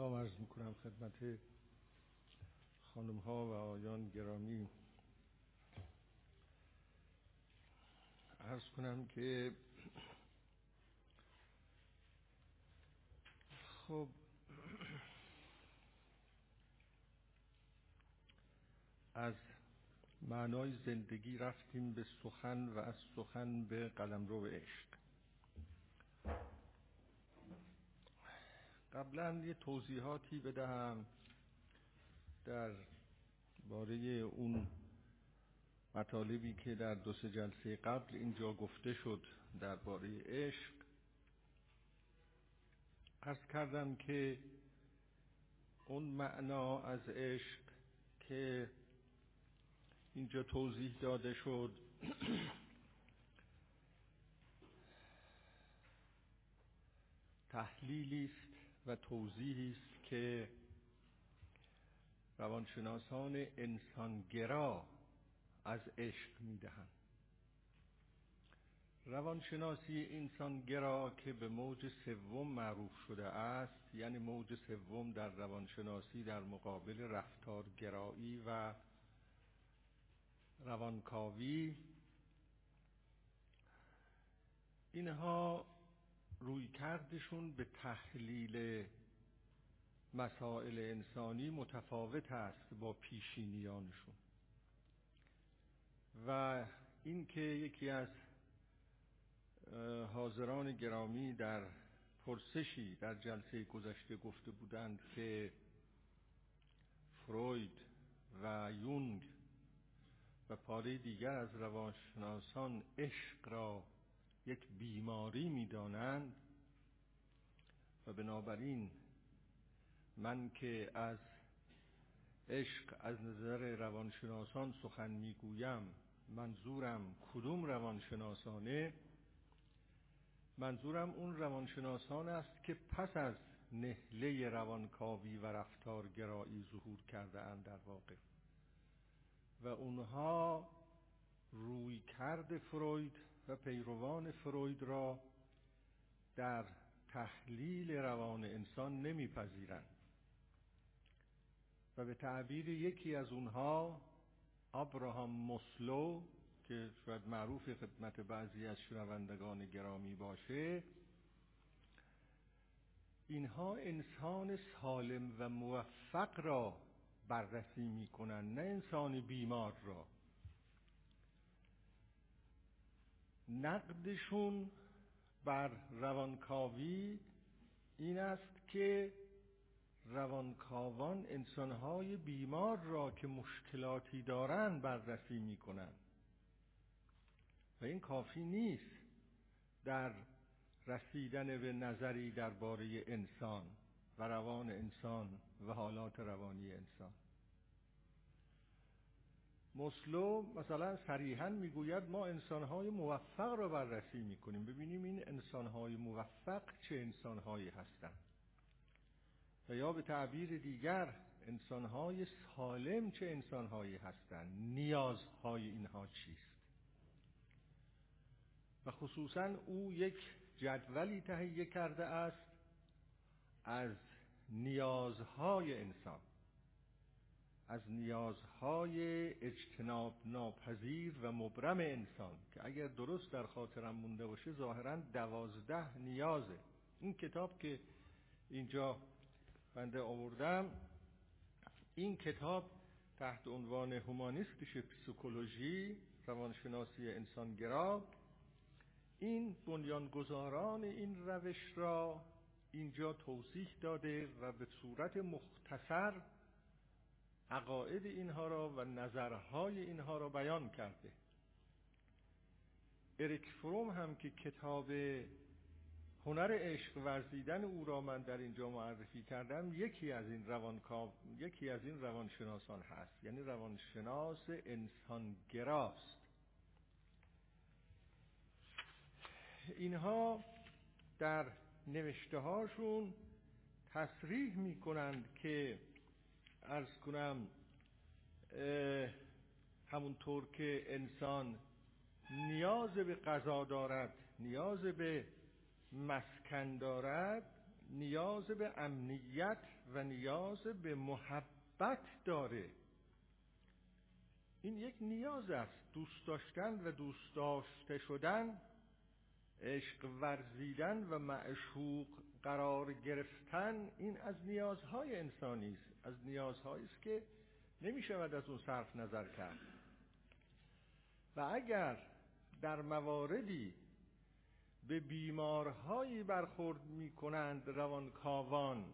سلام عرض می‌کنم خدمت خانم ها و آیان گرامی. عرض کنم که خب از معنای زندگی رفتیم به سخن و از سخن به قلمرو عشق. قبلا یه توضیحاتی بدهم در باره اون مطالبی که در دو سه جلسه قبل اینجا گفته شد درباره عشق. ارز کردم که اون معنا از عشق که اینجا توضیح داده شد تحلیلی است و توضیحی است که روانشناسان انسانگرا از عشق می‌دهند. روانشناسی انسانگرا که به موج سوم معروف شده است یعنی موج سوم در روانشناسی در مقابل رفتارگرایی و روانکاوی اینها روی کردشون به تحلیل مسائل انسانی متفاوت است با پیشینیانشون. و اینکه یکی از حاضران گرامی در پرسشی در جلسه گذشته گفته بودند که فروید و یونگ و پاره دیگر از روانشناسان عشق را یک بیماری می‌دانند و بنابراین من که از عشق از نظر روانشناسان سخن می‌گویم منظورم کدوم روانشناسانه؟ منظورم اون روانشناسان است که پس از نهله روانکاوی و رفتارگرایی ظهور کرده اند در واقع. و اونها روی کرد فروید و پیروان فروید را در تحلیل روان انسان نمیپذیرند. و به تعبیر یکی از اونها ابراهام مسلو که شاید معروف خدمت بعضی از شنوندگان گرامی باشه اینها انسان سالم و موفق را بررسی می‌کنن نه انسان بیمار را. نقدشون بر روانکاوی این است که روانکاوان انسانهای بیمار را که مشکلاتی دارند بررسی می‌کنند و این کافی نیست در رسیدن به نظری درباره انسان و روان انسان و حالات روانی انسان. مسلو مثلا صریحا می‌گوید ما انسانهای موفق را بررسی می‌کنیم. ببینیم این انسانهای موفق چه انسانهایی هستند و یا به تعبیر دیگر انسانهای سالم چه انسانهایی هستند نیازهای اینها چیست؟ و خصوصا او یک جدولی تهیه کرده است از نیازهای انسان. از نیازهای اجتناب ناپذیر و مبرم انسان که اگر درست در خاطرم مونده باشه ظاهرا دوازده نیازه. این کتاب که اینجا بنده آوردم این کتاب تحت عنوان هومانیستیش پسیکولوژی روانشناسی انسانگرا. این بنیانگذاران این روش را اینجا توضیح داده و به صورت مختصر عقاید اینها را و نظرهای اینها را بیان کرده. اریک فروم هم که کتاب هنر عشق ورزیدن او را من در اینجا معرفی کردم یکی از این روان یکی از این روانشناسان هست. یعنی روانشناس انسانگراست. اینها در نوشته هاشون تصریح می کنند که ارز کنم همونطور که انسان نیاز به غذا دارد نیاز به مسکن دارد نیاز به امنیت و نیاز به محبت داره. این یک نیاز است دوست داشتن و دوست داشته شدن عشق ورزیدن و معشوق قرار گرفتن این از نیازهای انسانی است. از نیازهایی است که نمی شود از اون صرف نظر کرد. و اگر در مواردی به بیمارهایی برخورد می کنند روانکاوان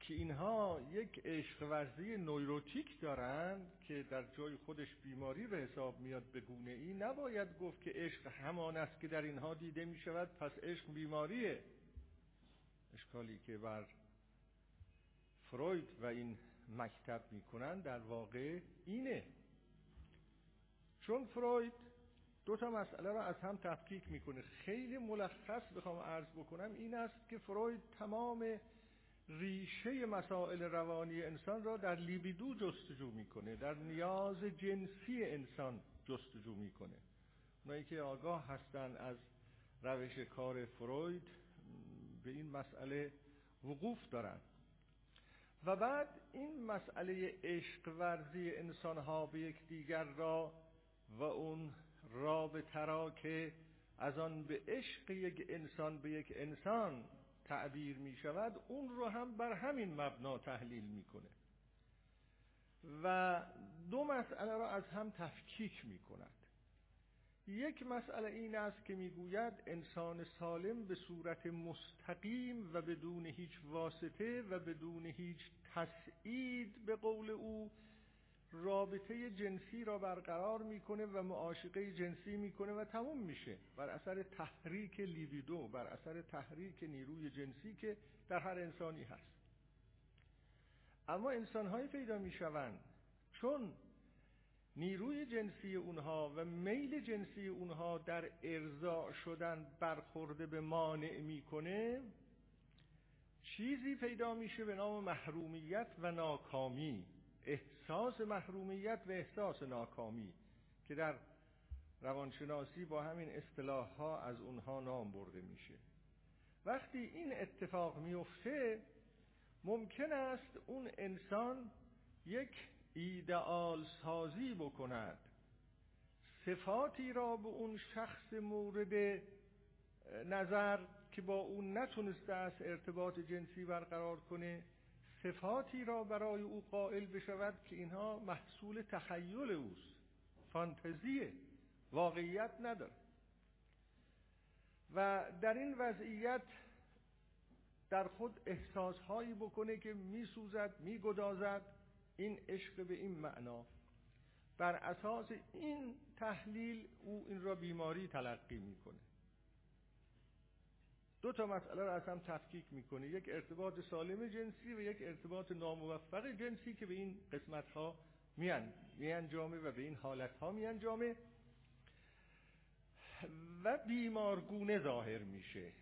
که اینها یک عشق ورزی نویروتیک دارند که در جای خودش بیماری به حساب میاد به گونه ای نباید گفت که عشق همان است که در اینها دیده می شود پس عشق بیماریه. اشکالی که بر فروید و این مکتب می‌کنن در واقع اینه. چون فروید دو تا مسئله را از هم تفکیک می‌کنه. خیلی ملخص بخوام عرض بکنم این است که فروید تمام ریشه مسائل روانی انسان را در لیبیدو جستجو می‌کنه. در نیاز جنسی انسان جستجو می‌کنه. اونایی که آگاه هستن از روش کار فروید به این مسئله وقوف دارن. و بعد این مسئله عشق ورزی انسان ها به یکدیگر را و اون رابطه را که از آن به عشق یک انسان به یک انسان تعبیر می شود اون رو هم بر همین مبنا تحلیل می‌کنه و دو مسئله را از هم تفکیک می کند. یک مسئله این است که می‌گوید انسان سالم به صورت مستقیم و بدون هیچ واسطه و بدون هیچ تسعید به قول او رابطه جنسی را برقرار می‌کنه و معاشقه جنسی می‌کنه و تموم میشه. بر اثر تحریک لیویدو بر اثر تحریک نیروی جنسی که در هر انسانی هست. اما انسانهایی پیدا می‌شوند چون نیروی جنسی اونها و میل جنسی اونها در ارضاع شدن برخورده به مانع می‌کنه چیزی پیدا میشه به نام محرومیت و ناکامی. احساس محرومیت و احساس ناکامی که در روانشناسی با همین اصطلاح ها از اونها نام برده میشه. وقتی این اتفاق میفته ممکن است اون انسان یک ایدئال سازی بکند. صفاتی را به اون شخص مورد نظر که با اون نتونسته است ارتباط جنسی برقرار کنه صفاتی را برای او قائل بشود که اینها محصول تخیل اوست فانتزیه واقعیت نداره. و در این وضعیت در خود احساسهایی بکنه که میسوزد میگدازد. این عشق به این معنا. بر اساس این تحلیل او این را بیماری تلقی می‌کنه. دو تا مسئله را از هم تفکیک می‌کنه. یک ارتباط سالم جنسی و یک ارتباط ناموفق جنسی که به این قسمت ها میان میانجامه و به این حالت ها میانجامه. و بیمارگونه ظاهر میشه.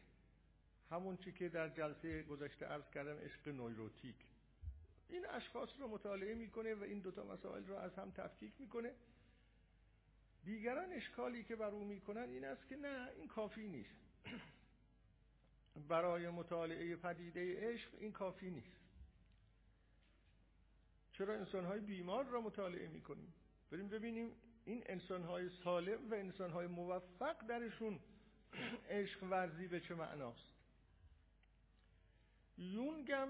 همون چی که در جلسه گذشته عرض کردم عشق نویروتیک این اشخاص رو مطالعه می‌کنه و این دوتا مسائل رو از هم تفکیک می‌کنه. دیگران اشکالی که بر او می‌کنن این است که نه این کافی نیست. برای مطالعه پدیده عشق این کافی نیست. چرا انسانهای بیمار را مطالعه می‌کنیم؟ بریم ببینیم این انسانهای سالم و انسانهای موفق درشون عشق ورزی به چه معناست. یونگم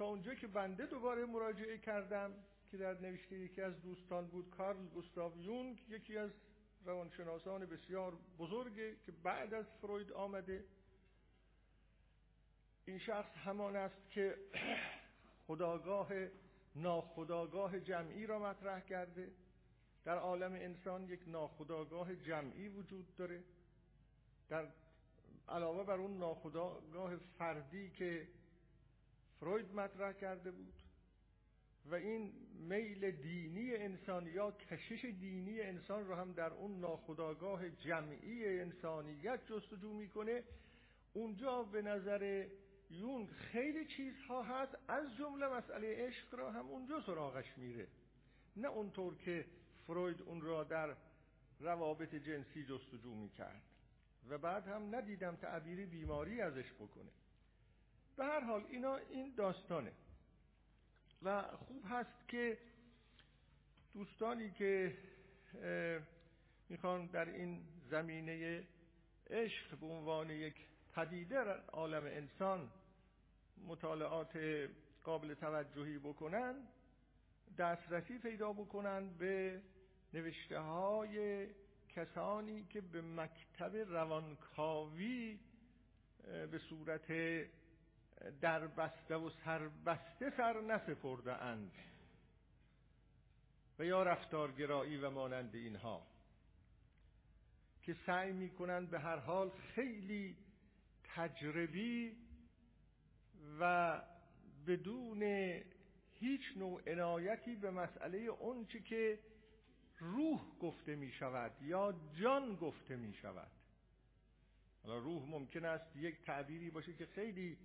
تا اونجا که بنده دوباره مراجعه کردم که در نوشته یکی از دوستان بود کارل گوستاو یونگ یکی از روانشناسان بسیار بزرگه که بعد از فروید آمده. این شخص همان است که خداگاه ناخداگاه جمعی را مطرح کرده. در عالم انسان یک ناخداگاه جمعی وجود داره. در علاوه بر اون ناخداگاه فردی که فروید مطرح کرده بود و این میل دینی انسان یا کشش دینی انسان رو هم در اون ناخداگاه جمعی انسانیت جستجو می‌کنه. اونجا به نظر یونگ خیلی چیزها هست. از جمله مسئله عشق را هم اونجا سراغش میره. نه اونطور که فروید اون را در روابط جنسی جستجو می‌کرد. و بعد هم ندیدم تعبیر بیماری ازش بکنه. به هر حال اینا این داستانه. و خوب هست که دوستانی که می‌خوان در این زمینه عشق به عنوان یک پدیده عالم انسان مطالعات قابل توجهی بکنن دسترسی پیدا بکنن به نوشته های کسانی که به مکتب روانکاوی به صورت دربسته و سربسته سر نسپرده اند و یا رفتارگرایی و مانند اینها که سعی می‌کنند به هر حال خیلی تجربی و بدون هیچ نوع عنایتی به مسئله اونچه که روح گفته می شود یا جان گفته می شود. حالا روح ممکن است یک تعبیری باشه که خیلی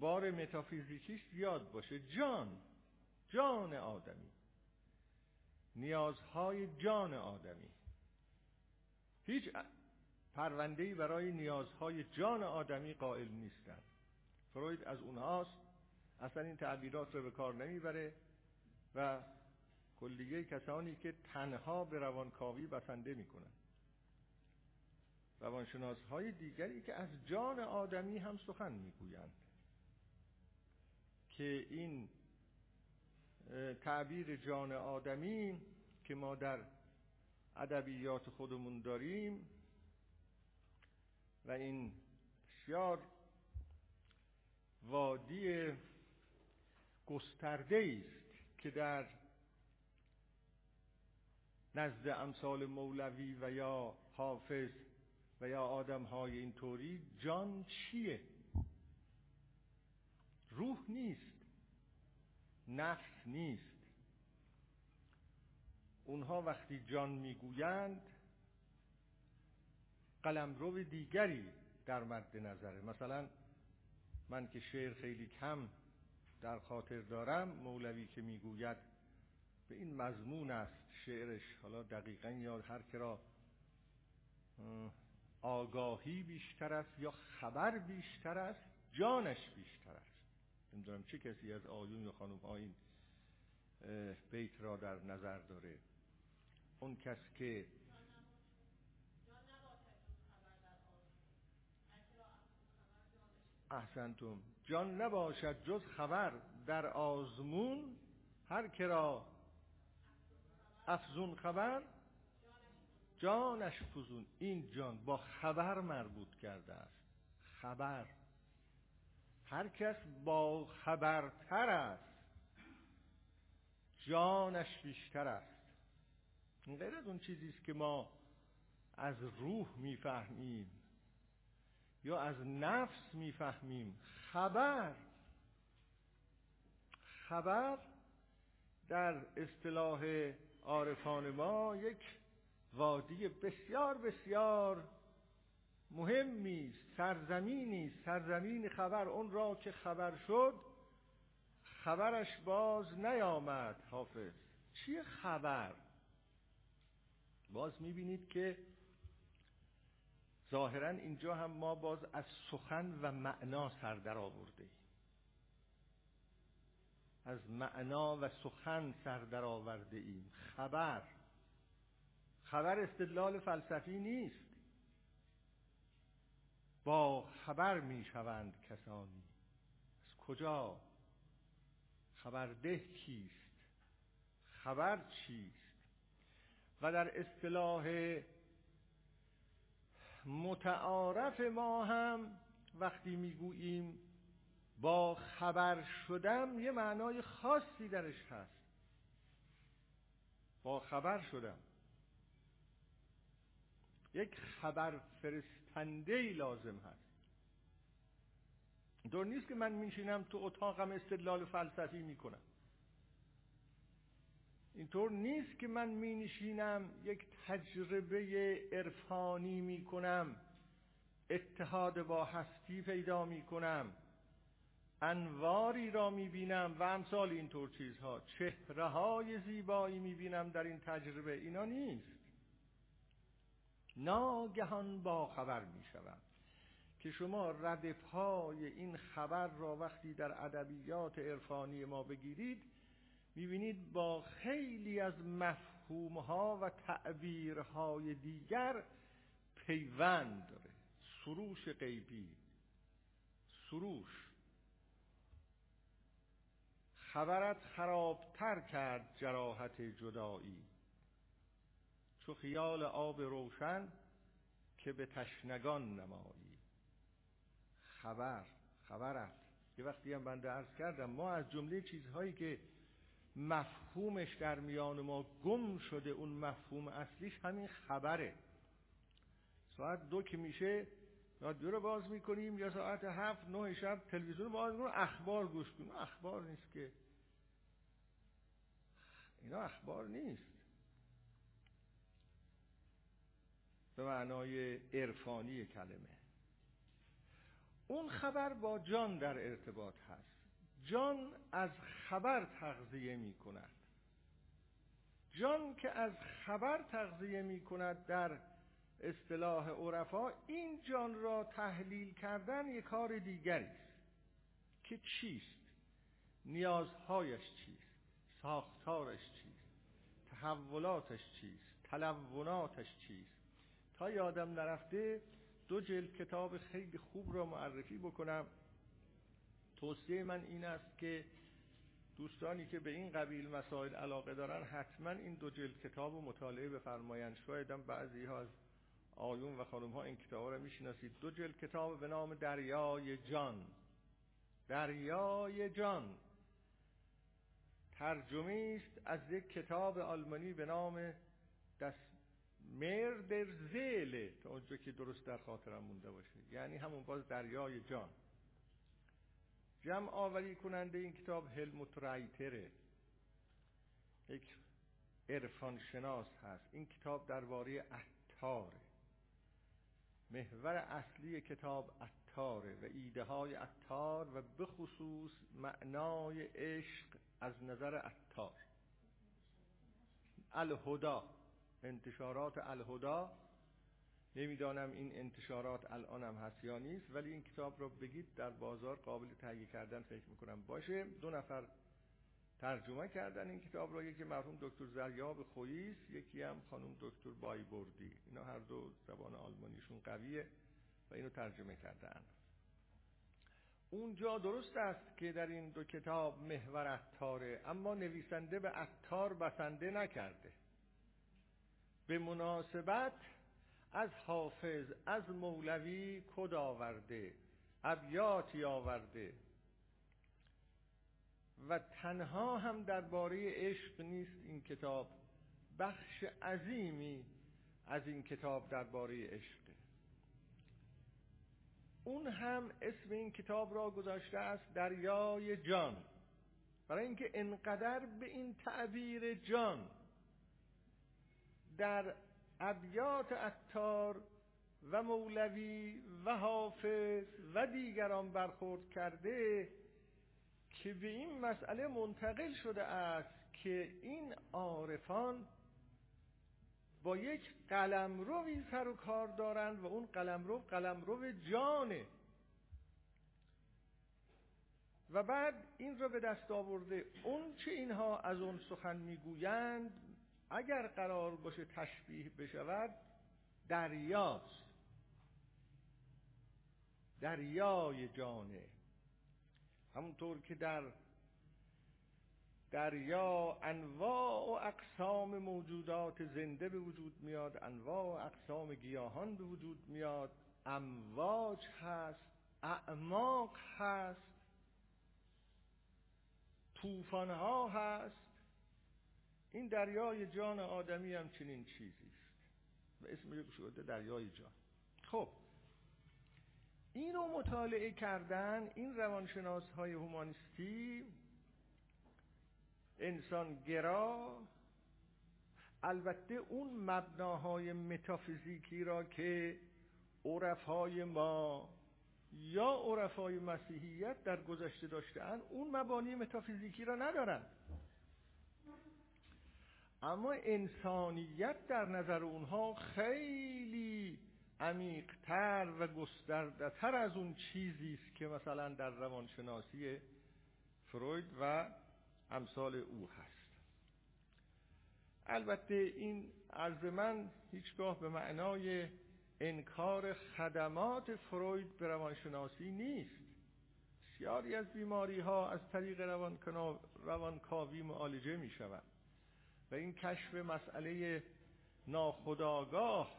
بار متافیزیکیش زیاد باشه. جان. جان آدمی. نیازهای جان آدمی. هیچ پروندهی برای نیازهای جان آدمی قائل نیستند فروید از اونهاست. اصلا این تعبیرات رو به کار نمی‌بره و کلیه کسانی که تنها به روانکاوی بسنده می‌کنن. روانشناس های دیگری که از جان آدمی هم سخن می‌گویند. که این تعبیر جان آدمی که ما در ادبیات خودمون داریم و این بسیار وادی گسترده است که در نزد امثال مولوی و یا حافظ و یا آدم های اینطوری جان چیه؟ روح نیست. نفس نیست. اونها وقتی جان می‌گویند قلمرو دیگری در مد نظره مثلا من که شعر خیلی کم در خاطر دارم مولوی که می‌گوید به این مضمون است شعرش. حالا دقیقا یا هر کرا آگاهی بیشتر است یا خبر بیشتر است جانش بیشتر است. نمی‌دونم چه کسی از آیون یا خانم ها این بیت را در نظر داره. اون کس که احسنتم. جان نباشد جز خبر در آزمون هر کرا افزون خبر جانش فزون. این جان با خبر مربوط کرده است. خبر. هر کس با خبرتر است. جانش بیشتر است. این غیر از اون چیزی است که ما از روح می‌فهمیم یا از نفس می‌فهمیم. خبر. خبر در اصطلاح عارفان ما یک وادی بسیار بسیار مهمی سرزمینی سرزمین خبر اون را که خبر شد خبرش باز نیامد حافظ. چیه خبر؟ باز می‌بینید که ظاهرا اینجا هم ما باز از سخن و معنا سر در آورده از معنا و سخن سر در آورده ایم. خبر. خبر استدلال فلسفی نیست. با خبر می‌شوند کسانی. از کجا؟ خبرده کیست؟ خبر چیست؟ و در اصطلاح متعارف ما هم وقتی می‌گوییم با خبر شدم یه معنای خاصی درش هست. با خبر شدم. یک خبر فرستنده لازم هست. دور نیست که من میشینم تو اتاقم استدلال فلسفی می‌کنم. اینطور نیست که من می نشینم یک تجربه عرفانی می کنم اتحاد با هستی پیدا می کنم انواری را می بینم و امثال اینطور چیزها چهره های زیبایی می بینم در این تجربه. اینا نیست. ناگهان با خبر می که شما ردپای این خبر را وقتی در ادبیات عرفانی ما بگیرید می‌بینید با خیلی از مفهومها و تعبیرهای دیگر پیوند داره. سروش غیبی سروش. خبرت خرابتر کرد جراحت جدایی. چو خیال آب روشن که به تشنگان نمایی. خبر خبرت یه وقتی هم بنده عرض کردم ما از جمله چیزهایی که مفهومش در میان ما گم شده اون مفهوم اصلیش همین خبره. ساعت دو که میشه رادیو رو باز می‌کنیم یا ساعت هفت نه شب تلویزیون باز می‌کنیم اخبار گوش کنیم. اخبار نیست که. اینا اخبار نیست. به معنای عرفانی کلمه. اون خبر با جان در ارتباط هست. جان از خبر تغذیه می کند جان که از خبر تغذیه می کند در اصطلاح عرفا این جان را تحلیل کردن یک کار دیگری است که چیست؟ نیازهایش چیست؟ ساختارش چیست؟ تحولاتش چیست؟ تلوناتش چیست؟ تا یادم نرفته دو جلد کتاب خیلی خوب را معرفی بکنم. توصیه من این است که دوستانی که به این قبیل مسائل علاقه دارن حتما این دو جلد کتاب رو مطالعه بفرمایند. شاید هم بعضی ها از آیون و خانم ها این کتاب را می‌شناسید. دو جلد کتاب به نام دریای جان. دریای جان. ترجمه است از یک کتاب آلمانی به نام دست مردر زیله تا اونجا که درست در خاطرم مونده باشه. یعنی همون باز دریای جان. جمع آوری کننده این کتاب هلموت رایتره یک عرفان شناس هست. این کتاب درباره اتاره محور اصلی کتاب اتاره و ایده های اتار و به خصوص معنای عشق از نظر اتار الهدا. انتشارات الهدا نمی‌دانم این انتشارات الانم هست یا نیست ولی این کتاب رو بگید در بازار قابل تهیه کردن فکر می‌کنم باشه. دو نفر ترجمه کردن این کتاب رو یکی مرحوم دکتر زریاب خوییس یکی هم خانم دکتر بایبردی. اینا هر دو زبان آلمانیشون قویه و اینو ترجمه کردن. اونجا درست است که در این دو کتاب محور اتاره اما نویسنده به اتار بسنده نکرده. به مناسبت از حافظ از مولوی کد آورده ابیاتی آورده. و تنها هم درباره عشق نیست این کتاب بخش عظیمی از این کتاب درباره عشق. اون هم اسم این کتاب را گذاشته است دریای جان. برای اینکه انقدر به این تعبیر جان در ابیات اتار و مولوی و حافظ و دیگران برخورد کرده که به این مسئله منتقل شده است که این عارفان با یک قلمروی سر و کار دارند و اون قلمرو قلمرو جانه. و بعد این را به دست آورده. اون چه اینها از اون سخن می‌گویند؟ اگر قرار باشه تشبیه بشود دریاست. دریای جانه. همونطور که در دریا انواع و اقسام موجودات زنده به وجود میاد انواع و اقسام گیاهان به وجود میاد امواج هست اعماق هست طوفان ها هست. این دریای جان آدمی هم چنین چیزی است. و اسم یک شده دریای جان. خب. اینو مطالعه کردن این روانشناس های هومانیستی انسان گرا البته اون مبناهای متافیزیکی را که عرفای ما یا عرفای مسیحیت در گذشته داشتن اون مبانی متافیزیکی را ندارن. اما انسانیت در نظر اونها خیلی عمیقتر و گستردهتر از اون چیزی است که مثلا در روانشناسی فروید و امثال او هست. البته این عرض من هیچگاه به معنای انکار خدمات فروید به روانشناسی نیست. بسیاری از بیماری ها از طریق روانکاوی معالجه می شود و این کشف مسئله ناخداگاه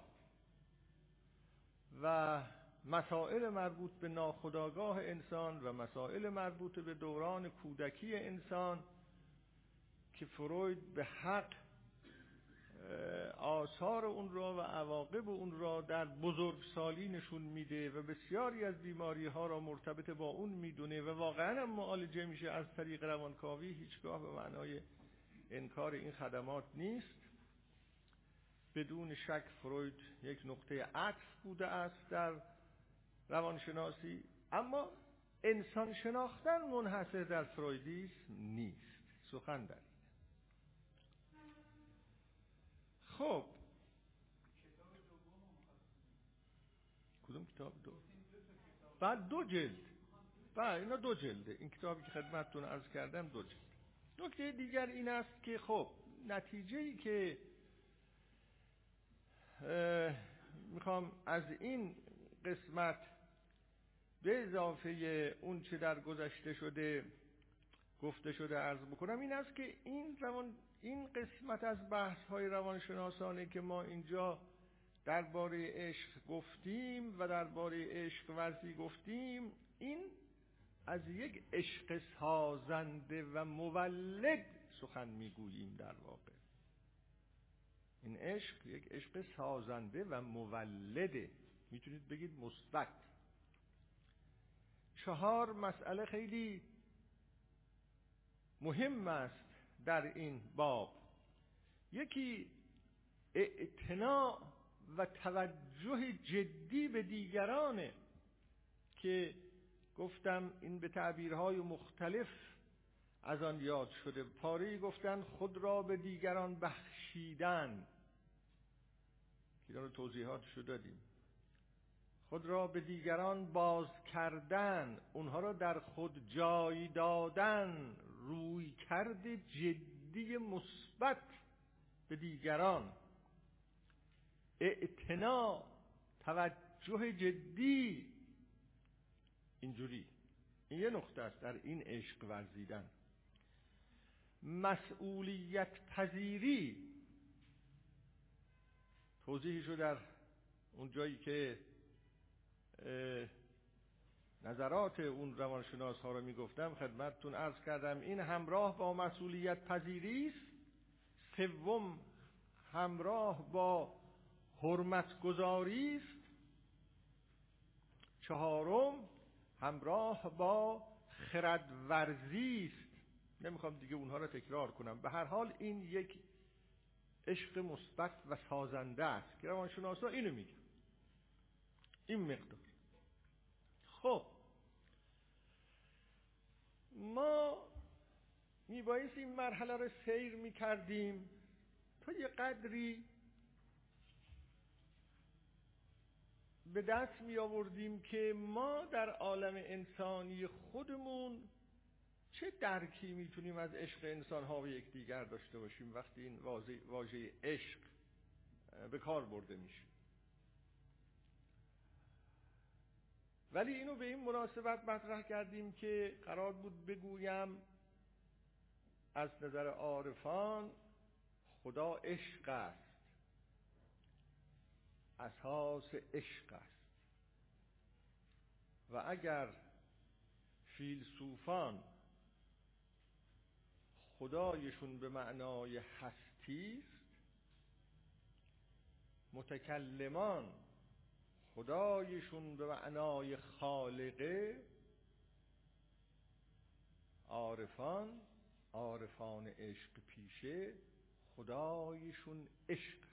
و مسائل مربوط به ناخداگاه انسان و مسائل مربوط به دوران کودکی انسان که فروید به حق آثار اون را و عواقب اون را در بزرگسالی نشون میده و بسیاری از بیماری ها را مرتبط با اون می‌دونه و واقعا هم معالجه میشه از طریق روانکاوی هیچگاه به معنای انکار این خدمات نیست. بدون شک فروید یک نقطه عطف بوده است در روانشناسی اما انسان شناختن منحصر در فرویدیسم نیست. سخن در خب. کدوم کتاب دو؟ بعد دو جلد. بعد اینا دو جلده. این کتابی که خدمتتون عرض کردم دو جلد. نکته دیگر این است که خب نتیجه ای که می‌خوام از این قسمت به اضافه اون چه در گذشته شده گفته شده عرض بکنم این است که این روان این قسمت از بحث های روانشناسانه که ما اینجا درباره عشق گفتیم و درباره عشق ورزی گفتیم این از یک عشق سازنده و مولد سخن می‌گوییم در واقع. این عشق یک عشق سازنده و مولده. می‌تونید بگید مثبت. چهار مسئله خیلی مهم است در این باب. یکی اعتناع و توجه جدی به دیگرانه که گفتم این به تعبیرهای مختلف از آن یاد شده. پاره گفتن خود را به دیگران بخشیدن. که رو توضیحات شده دادیم. خود را به دیگران باز کردن اونها را در خود جای دادن. روی کرد جدی مثبت به دیگران. اعتنا توجه جدی. اینجوری. این یه نقطه است در این عشق ورزیدن. مسئولیت پذیری. توضیحشو در اون جایی که نظرات اون روانشناس ها رو می‌گفتم خدمتتون عرض کردم این همراه با مسئولیت پذیری است. سوم همراه با حرمت گذاری است. چهارم همراه با خردورزی است. نمی‌خوام دیگه اونها رو تکرار کنم. به هر حال این یک عشق مثبت و سازنده است. که روانشناسا اینو میگن. این مقدار. خب. ما میبایست این مرحله رو سیر می‌کردیم تا یه قدری به دست می آوردیم که ما در عالم انسانی خودمون چه درکی می‌تونیم از عشق انسان ها و یکدیگر داشته باشیم وقتی این واژه عشق به کار برده میشه؟ ولی اینو به این مناسبت مطرح کردیم که قرار بود بگویم از نظر عارفان خدا عشق است. اساس عشق است. و اگر فیلسوفان خدایشون به معنای هستی است متکلمان خدایشون به معنای خالقه عارفان عارفان عشق پیشه خدایشون عشق.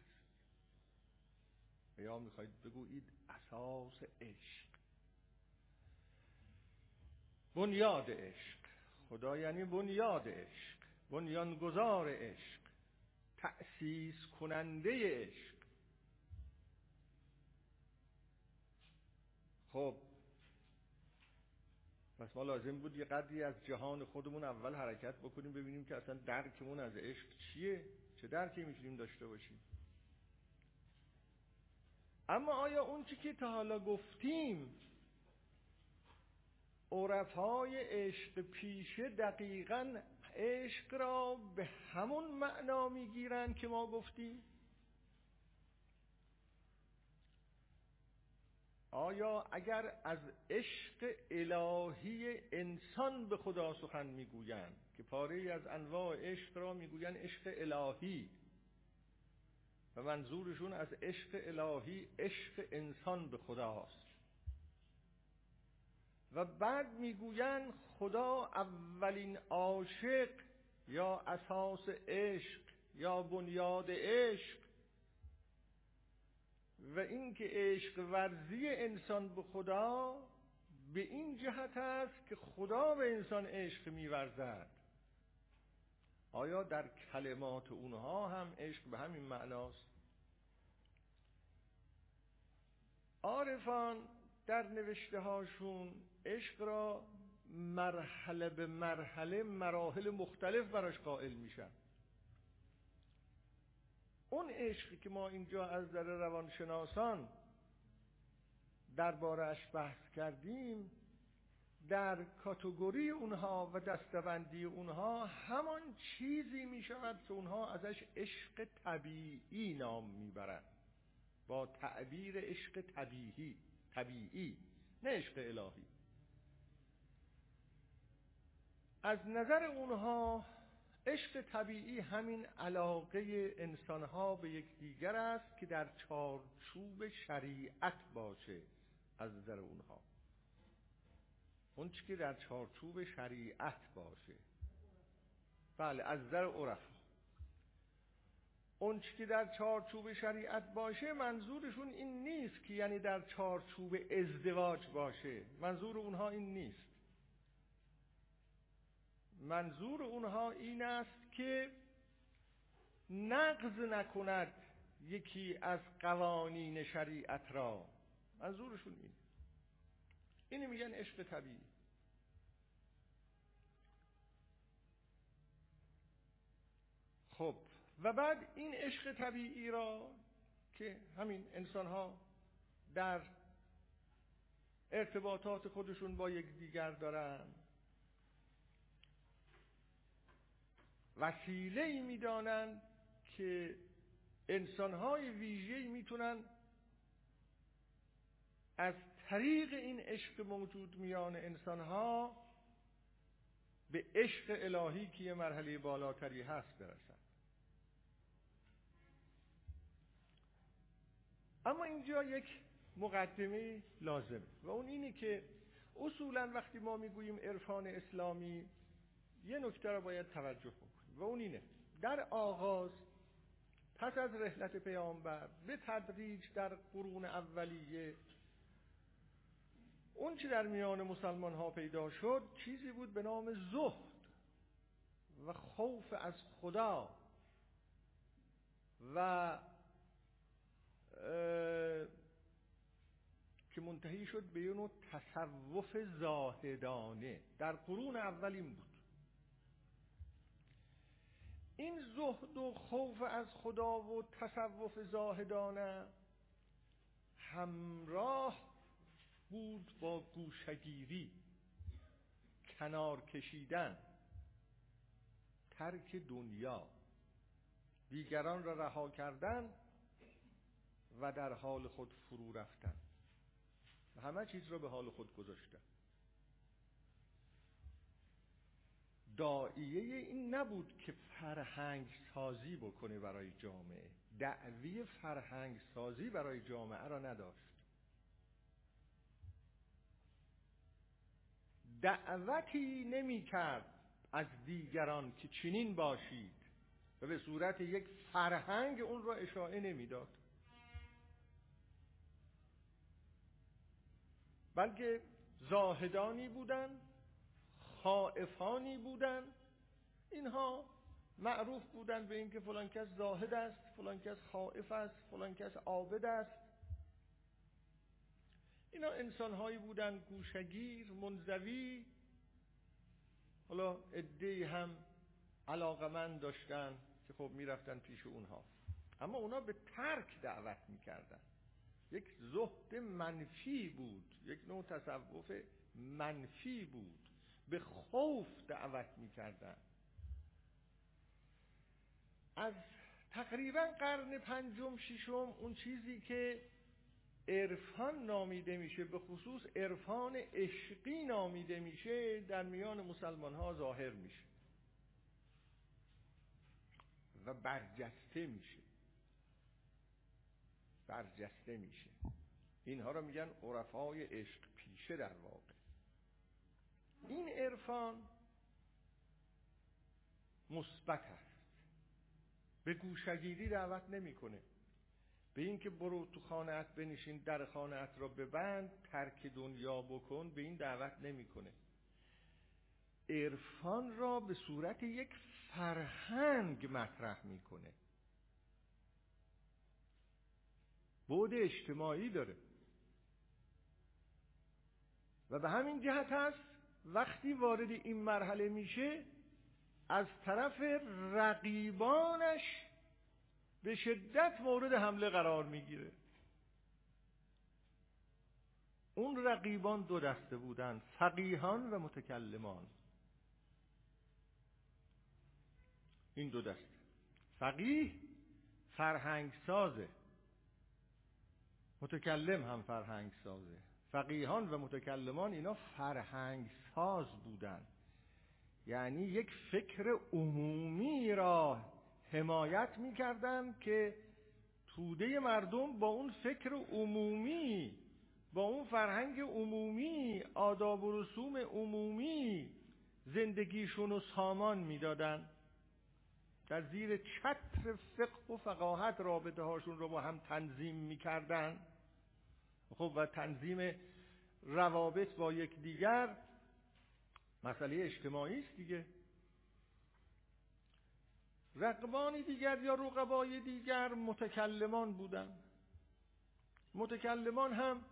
یا می‌خواید بگویید اساس عشق. بنیاد عشق. خدا یعنی بنیاد عشق. بنیانگذار عشق. تأسیس کننده عشق. خب پس ما لازم بود یه قدری از جهان خودمون اول حرکت بکنیم ببینیم که اصلا درکمون از عشق چیه؟ چه درکی می‌تونیم داشته باشیم؟ اما آیا اون چی که تا حالا گفتیم عرفای عشق پیشه دقیقا عشق را به همون معنا می‌گیرند که ما گفتیم؟ آیا اگر از عشق الهی انسان به خدا سخن می‌گویند که پاره از انواع عشق را می‌گویند عشق الهی و منظورشون از عشق الهی عشق انسان به خداست و بعد می‌گویند خدا اولین عاشق یا اساس عشق یا بنیاد عشق. و اینکه عشق ورزی انسان به خدا به این جهت است که خدا به انسان عشق میورزد. آیا در کلمات اونها هم عشق به همین معناست؟ عارفان در نوشته هاشون عشق را مرحله به مرحله مراحل مختلف براش قائل میشن. اون عشقی که ما اینجا از در روانشناسان دربارهش بحث کردیم در کاتگوری اونها و دستبندی اونها همان چیزی می شود که اونها ازش عشق طبیعی نام می‌برند. با تعبیر عشق طبیعی طبیعی نه عشق الهی. از نظر اونها عشق طبیعی همین علاقه انسانها به یکدیگر است که در چارچوب شریعت باشه از نظر اونها. اون که در چارچوب شریعت باشه. بله از نظر عرفا. اون که در چارچوب شریعت باشه منظورشون این نیست که یعنی در چارچوب ازدواج باشه. منظور اونها این نیست. منظور اونها این است که نقض نکند یکی از قوانین شریعت را. منظورشون این. اینی میگن عشق طبیعی. خب و بعد این عشق طبیعی را که همین انسان ها در ارتباطات خودشون با یکدیگر دارن وسیله ای می‌دانند که انسانهای ویژه‌ای می‌تونن از طریق این عشق موجود میان انسانها به عشق الهی که یه مرحله بالاتری هست برسن. اما اینجا یک مقدمه لازمه و اون اینه که اصولا وقتی ما می‌گوییم عرفان اسلامی یه نکته را باید توجه و اون اینه در آغاز پس از رحلت پیامبر به تدریج در قرون اولیه اون چی در میان مسلمان ها پیدا شد چیزی بود به نام زهد و خوف از خدا و که منتهی شد به نوع تصوف زاهدانه. در قرون اولین بود. این زهد و خوف از خدا و تصوف زاهدانه همراه بود با گوشگیری کنار کشیدن ترک دنیا. دیگران را رها کردن و در حال خود فرو رفتن. همه چیز را به حال خود گذاشتن. دائیه این نبود که فرهنگ سازی بکنه برای جامعه. دعوی فرهنگ سازی برای جامعه را نداشت. دعوتی نمی کرد از دیگران که چنین باشید. و به صورت یک فرهنگ اون را اشاعه نمی‌داد بلکه زاهدانی بودند خائفانی بودن اینها معروف بودن به اینکه فلان کس زاهد است فلان کس خائف است فلان کس عابد است. اینا انسان هایی بودن گوشگیر منزوی. حالا عده هم علاقمند داشتن که خب می‌رفتن پیش اونها. اما اونا به ترک دعوت می‌کردن. یک زهد منفی بود یک نوع تصوف منفی بود. به خوف دعوت می‌کردن. از تقریبا قرن پنجم ششم اون چیزی که عرفان نامیده میشه به خصوص عرفان عشقی نامیده میشه در میان مسلمان ها ظاهر میشه و برجسته میشه. برجسته میشه. اینها رو میگن عرفای عشق پیشه در واقع. این عرفان مثبت است. به گوشگیری دعوت نمی‌کنه. به اینکه برو تو خانهت بنشین در خانهت را ببند ترک دنیا بکن به این دعوت نمی‌کنه. عرفان را به صورت یک فرهنگ مطرح می‌کنه. بود اجتماعی داره. و به همین جهت هست وقتی وارد این مرحله میشه از طرف رقیبانش به شدت مورد حمله قرار می‌گیره. اون رقیبان دو دسته بودن فقیهان و متکلمان. این دو دسته. فقیه فرهنگ سازه متکلم هم فرهنگ سازه. فقیهان و متکلمان اینا فرهنگ ساز بودن. یعنی یک فکر عمومی را حمایت می‌کردن که توده مردم با اون فکر عمومی با اون فرهنگ عمومی آداب و رسوم عمومی زندگیشون رو سامان می‌دادن. در زیر چتر فقه و فقاهت رابطه هاشون رو با هم تنظیم می‌کردن. خب و تنظیم روابط با یک دیگر مسئله اجتماعی است دیگه. رقبانی دیگر یا رقبای دیگر متکلمان بودن. متکلمان هم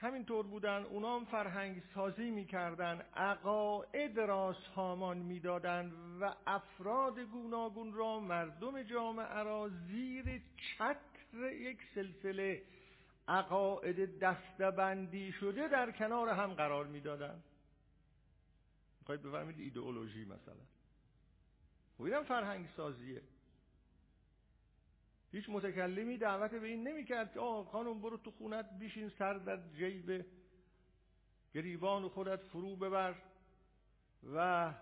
همینطور بودن اونا هم فرهنگ سازی می‌کردن عقاعد را سامان می‌دادند و افراد گوناگون را مردم جامعه را زیر چتر یک سلسله عقاعد دستبندی شده در کنار هم قرار می‌دادند می‌خواید بفهمید ایدئولوژی مثلا. اینم فرهنگ سازیه. هیچ متکلمی دعوت به این نمی‌کرد که آه خانم برو تو خونت بیشین سر در جیب گریبان خودت فرو ببر و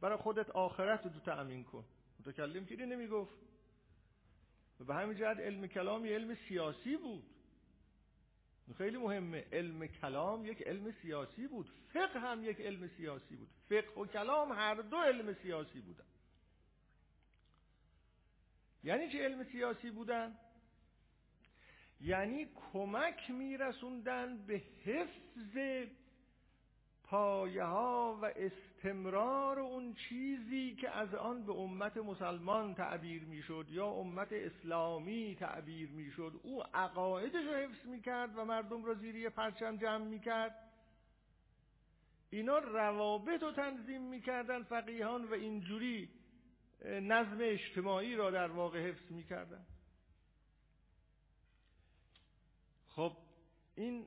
برای خودت آخرت رو تأمین کن. متکلم که نمی‌گفت. و به همین جهت علم کلام یه علم سیاسی بود. خیلی مهمه. علم کلام یک علم سیاسی بود. فقه هم یک علم سیاسی بود. فقه و کلام هر دو علم سیاسی بودن. یعنی چه علم سیاسی بودن؟ یعنی کمک میرسوندن به حفظ پایه ها و استمرار اون چیزی که از آن به امت مسلمان تعبیر می‌شد یا امت اسلامی تعبیر می‌شد. او عقایدش رو حفظ می‌کرد و مردم را زیری پرچم جمع می‌کرد. اینا روابط رو تنظیم می‌کردن فقیهان و اینجوری. نظم اجتماعی را در واقع حفظ می‌کردن. خب این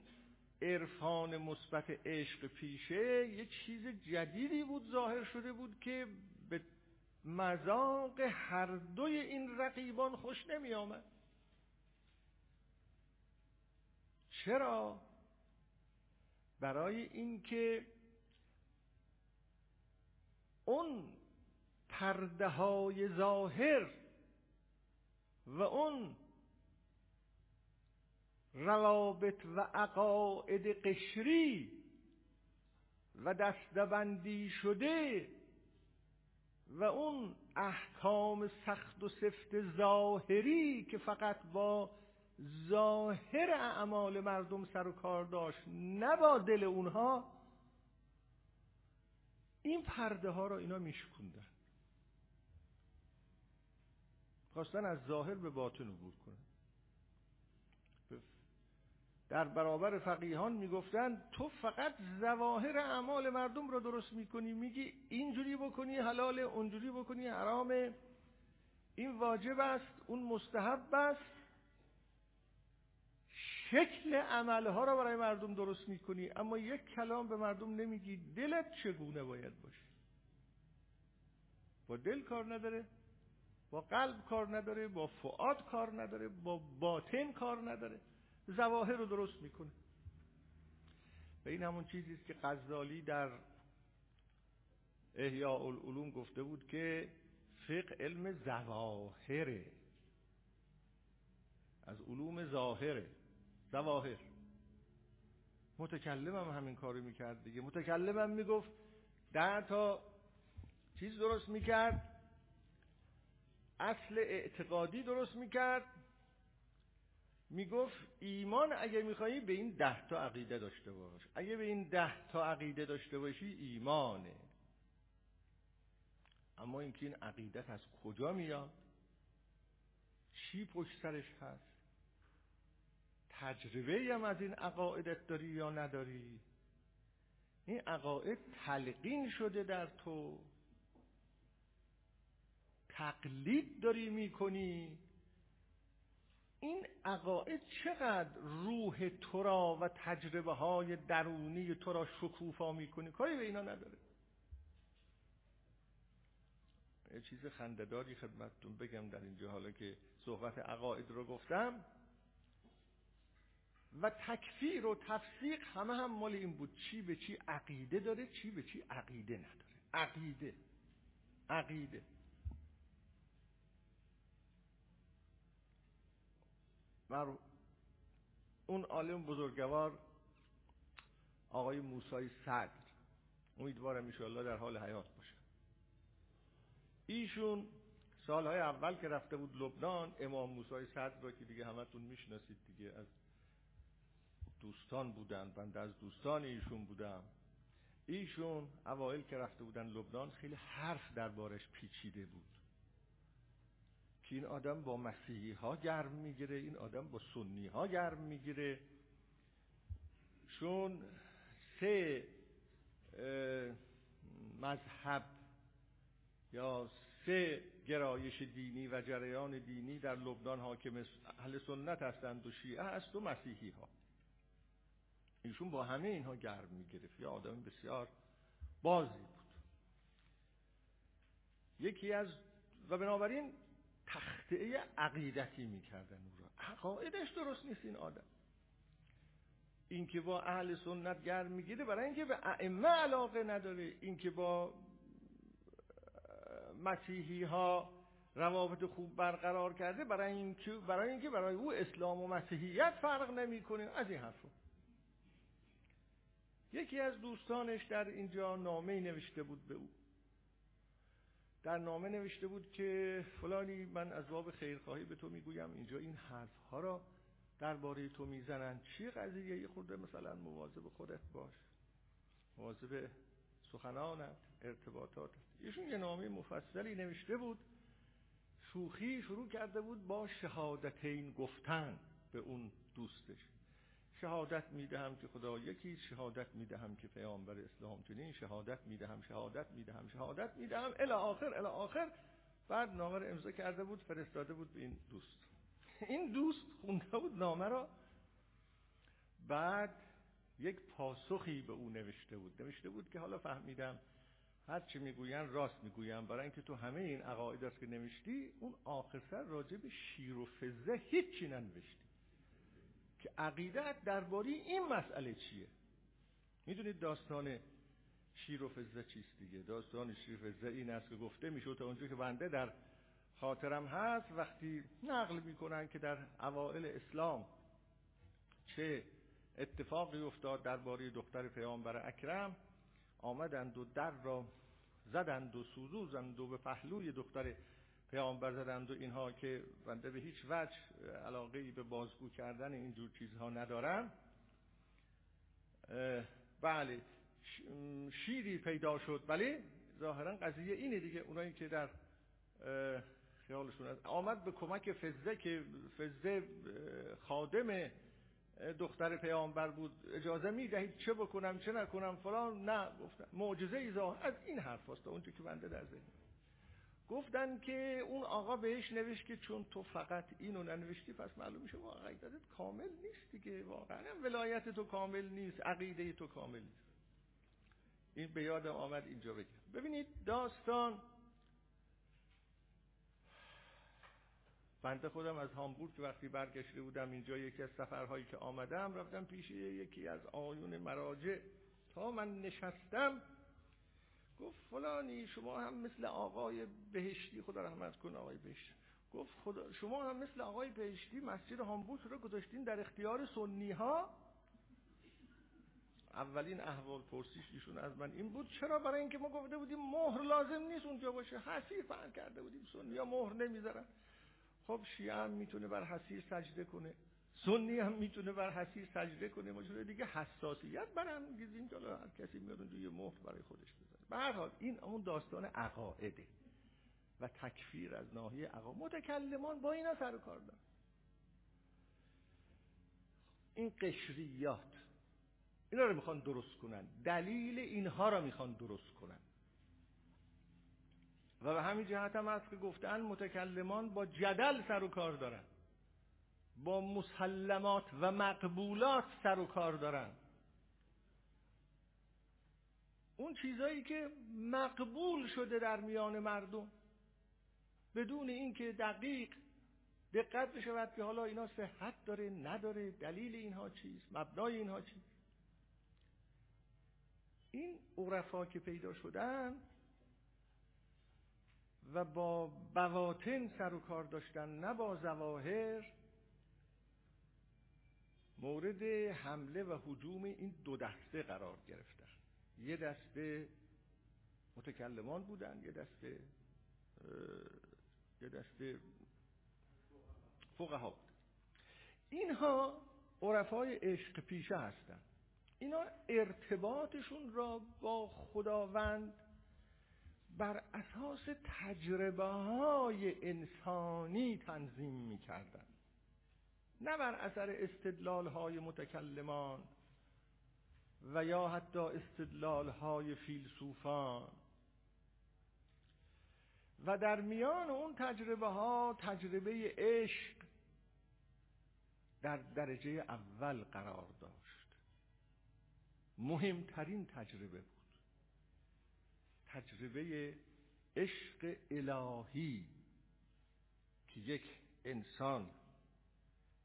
عرفان مثبت عشق پیشه یه چیز جدیدی بود ظاهر شده بود که به مذاق هر دوی این رقیبان خوش نمی آمد چرا؟ برای اینکه اون پرده های ظاهر و اون روابط و عقاعد قشری و دستبندی شده و اون احکام سخت و سفت ظاهری که فقط با ظاهر اعمال مردم سر و کار داشت نه با دل اونها این پرده ها را اینا میشکوندن. خواستن از ظاهر به باطن عبور کنن. در برابر فقیهان می‌گفتن تو فقط ظواهر اعمال مردم رو درست می‌کنی میگی اینجوری بکنی حلال اونجوری بکنی حرامه این واجب است اون مستحب است. شکل عملها رو برای مردم درست می‌کنی اما یک کلام به مردم نمیگی دلت چگونه باید باشه؟ با دل کار نداره. با قلب کار نداره با فعاد کار نداره با باطن کار نداره. زواهر رو درست می‌کنه. و این همون چیزی است که غزالی در احیاء العلوم گفته بود که فقه علم زواهره از علوم ظاهره. زواهر متکلمم همین کارو می‌کرد دیگه. متکلمم می‌گفت ده تا چیز درست می‌کرد. اصل اعتقادی درست می‌کرد. می‌گفت ایمان اگه میخوایی به این ده تا عقیده داشته باش. اگه به این ده تا عقیده داشته باشی ایمانه. اما اینکه این عقیدت از کجا میاد؟ چی پشت سرش هست؟ تجربه هم از این عقایدت داری یا نداری؟ این عقاید تلقین شده در تو. تقلید داری می‌کنی؟ این عقاید چقدر روح تو را و تجربه های درونی تو را شکوفا می‌کنی کاری به اینا نداره. یه چیز خندهداری خدمتتون بگم در اینجا حالا که صحبت عقاید رو گفتم. و تکفیر و تفسیق همه هم مال این بود. چی به چی عقیده داره چی به چی عقیده نداره. عقیده. عقیده. اون عالم بزرگوار آقای موسای صدر. امیدوارم ایشالله در حال حیات باشه. ایشون سالهای اول که رفته بود لبنان امام موسای صدر را که دیگه همتون می‌شناسید دیگه از دوستان بودن بنده از دوستان ایشون بودم. ایشون اوایل که رفته بودن لبنان خیلی حرف دربارش پیچیده بود. که این آدم با مسیحی ها گرم می‌گیره این آدم با سنی ها گرم می‌گیره. چون سه مذهب یا سه گرایش دینی و جریان دینی در لبنان حاکم اهل سنت هستند و شیعه هست و مسیحی ها ایشون با همه اینها گرم می‌گرفت. یا آدم بسیار بازی بود. یکی از و بنابراین تخته عقیدتی می‌کردن او را عقایدش درست نیست این آدم. اینکه با اهل سنت گرم می‌گیره برای اینکه به ائمه علاقه نداره. اینکه با مسیحی ها روابط خوب برقرار کرده برای اینکه برای اینکه برای او اسلام و مسیحیت فرق نمی‌کنه. از این حرفا یکی از دوستانش در اینجا نامه نوشته بود به او. در نامه نوشته بود که فلانی من از باب خیرخواهی به تو می‌گویم اینجا این حرف ها را درباره تو می‌زنن چی قضیه یه خورده؟ مثلا مواظب خودت باش. مواظب سخنانت ارتباطات ایشون یه نامه مفصلی نوشته بود. شوخی شروع کرده بود با شهادتین گفتن به اون دوستش. شهادت می‌دهم که خدا یکی شهادت می‌دهم که پیامبر اسلام چنین شهادت می‌دهم شهادت می‌دهم شهادت می‌دهم. الی آخر الی آخر. بعد نامه رو امضا کرده بود فرستاده بود به این دوست. این دوست خونده بود نامه را. بعد یک پاسخی به او نوشته بود. نوشته بود که حالا فهمیدم هر چی می‌گوین راست می‌گویم برای اینکه تو همه این عقاید است که نوشتی اون آخر راجع به شیر و فزه هیچی ننوشتی. که عقیدت درباره این مسئله چیه؟ می‌دونید داستان شیر و فزه چیست دیگه؟ داستان شیر و فزه این است که گفته میشه تا اونجا که بنده در خاطرم هست وقتی نقل می‌کنن که در اوائل اسلام چه اتفاقی افتاد درباره دختر پیامبر اکرم آمدند و در را زدند و سوزوزند و به پهلوی دختر پیامبر زدند و اینها که بنده به هیچ وجه علاقه به بازگو کردن اینجور چیزها ندارم بله شیری پیدا شد بله ظاهرا قضیه اینه دیگه اونایی که در خیالشون هست. آمد به کمک فزه که فزه خادم دختر پیامبر بود. اجازه می‌دهید چه بکنم چه نکنم فلان نه گفتن معجزه ایزا از این حرف هست اونجا که بنده در ذهن گفتن که اون آقا بهش نوشت که چون تو فقط اینو ننوشتی پس معلوم میشه واقعا کامل نیست دیگه. واقعا ولایت تو کامل نیست عقیده تو کامل نیست. این به یادم آمد اینجا بگم. ببینید داستان. بنده خودم از هامبورگ وقتی برگشته بودم اینجا یکی از سفرهایی که آمدم رفتم پیش یکی از آیون مراجع. تا من نشستم گفت فلانی شما هم مثل آقای بهشتی خدا رحمت کن آقای بهشتی. گفت خدا شما هم مثل آقای بهشتی مسجد هامبورگ رو گذاشتین در اختیار سنی ها اولین احوال پرسیش ایشون از من این بود چرا برای اینکه ما گفته بودیم مهر لازم نیست اونجا باشه؟ حسیر فعل کرده بودیم سنی ها مهر نمی‌ذارن. خب شیعه هم می‌تونه بر حسیر سجده کنه. سنی هم می‌تونه بر حسیر سجده کنه. مجرد دیگه حساسیت برم این جلو هر کسی میاد اونجا یه مهر برای خودش بزنه به هر حال این اون داستان عقائده و تکفیر از ناحیه عقاید متکلمان با اینا سر و کار دارن. این قشریات اینا رو می‌خوان درست کنن. دلیل اینها رو می‌خوان درست کنن. و به همین جهت هم هست که گفتن متکلمان با جدل سر و کار دارن. با مسلمات و مقبولات سر و کار دارن. اون چیزایی که مقبول شده در میان مردم بدون اینکه دقیق دقت بشود که حالا اینا صحت داره نداره دلیل اینها چیست مبنای اینها چیست. این عرفا که پیدا شدن و با بواطن سر و کار داشتن نه با زواهر مورد حمله و حجوم این دو دسته قرار گرفتن یه دسته متکلمان بودن یه دسته یه دسته فقها بود اینها عرفای عشق پیشه هستند اینا ارتباطشون را با خداوند بر اساس تجربه های انسانی تنظیم می کردن. نه بر اثر استدلال های متکلمان و یا حتی استدلال های فیلسوفان. و در میان اون تجربه ها تجربه عشق در درجه اول قرار داشت. مهمترین تجربه بود. تجربه عشق الهی که یک انسان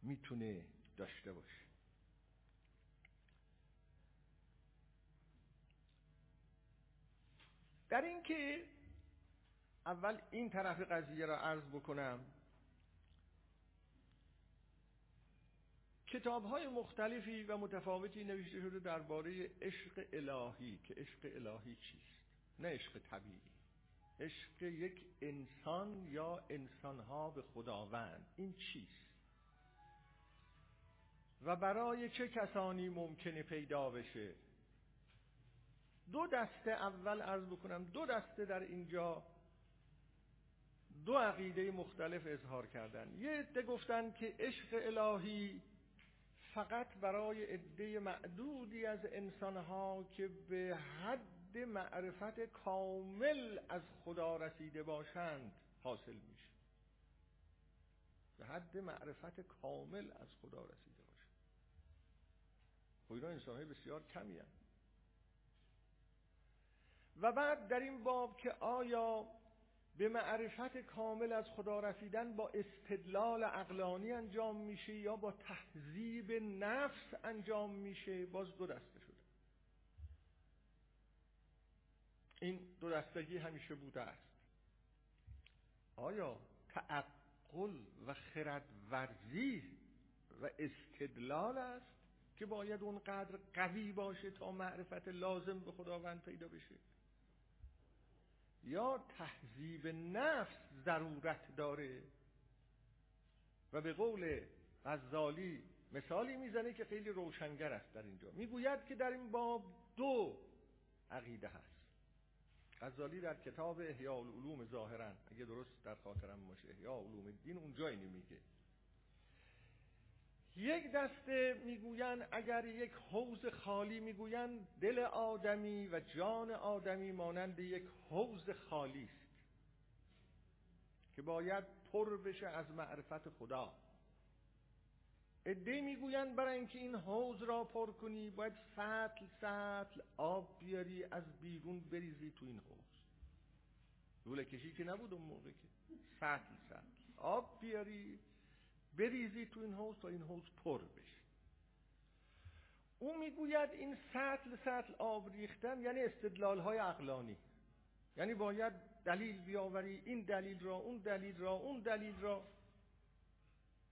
می‌تونه داشته باشه. در اینکه اول این طرف قضیه را عرض بکنم کتاب های مختلفی و متفاوتی نوشته شده درباره عشق الهی که عشق الهی چیست؟ نه عشق طبیعی. عشق یک انسان یا انسانها به خداوند. این چیست؟ و برای چه کسانی ممکنه پیدا بشه؟ دو دسته اول عرض بکنم دو دسته در اینجا دو عقیده مختلف اظهار کردن. یه عده گفتن که عشق الهی فقط برای عده معدودی از انسانها که به حد معرفت کامل از خدا رسیده باشند حاصل میشه. به حد معرفت کامل از خدا رسیده باشند. خب اینا انسان های بسیار کمی هست. و بعد در این باب که آیا به معرفت کامل از خدا رسیدن با استدلال عقلانی انجام میشه یا با تهذیب نفس انجام میشه باز دو دسته شده. این دو دستگی همیشه بوده است. آیا تعقل و خردورزی و استدلال است که باید اونقدر قوی باشه تا معرفت لازم به خداوند پیدا بشه؟ یا تهذیب نفس ضرورت داره؟ و به قول غزالی مثالی می‌زنه که خیلی روشنگر است در اینجا. می‌گوید که در این باب دو عقیده هست. غزالی در کتاب احیاء العلوم ظاهرا اگه درست در خاطرم باشه احیاء علوم الدین اونجا اینو میگه. یک دسته می‌گویند اگر یک حوز خالی می‌گویند دل آدمی و جان آدمی مانند یک حوز خالی است که باید پر بشه از معرفت خدا. ادهی می‌گویند برای اینکه این حوز را پر کنی باید سطل سطل آب بیاری از بیرون بریزی تو این حوز لوله کشی که نبود اون موقع که. سطل سطل آب بیاری بریزی تو این حوز تا این حوز پر بشه. او می‌گوید این سطل سطل آب ریختن یعنی استدلال های عقلانی. یعنی باید دلیل بیاوری این دلیل را اون دلیل را اون دلیل را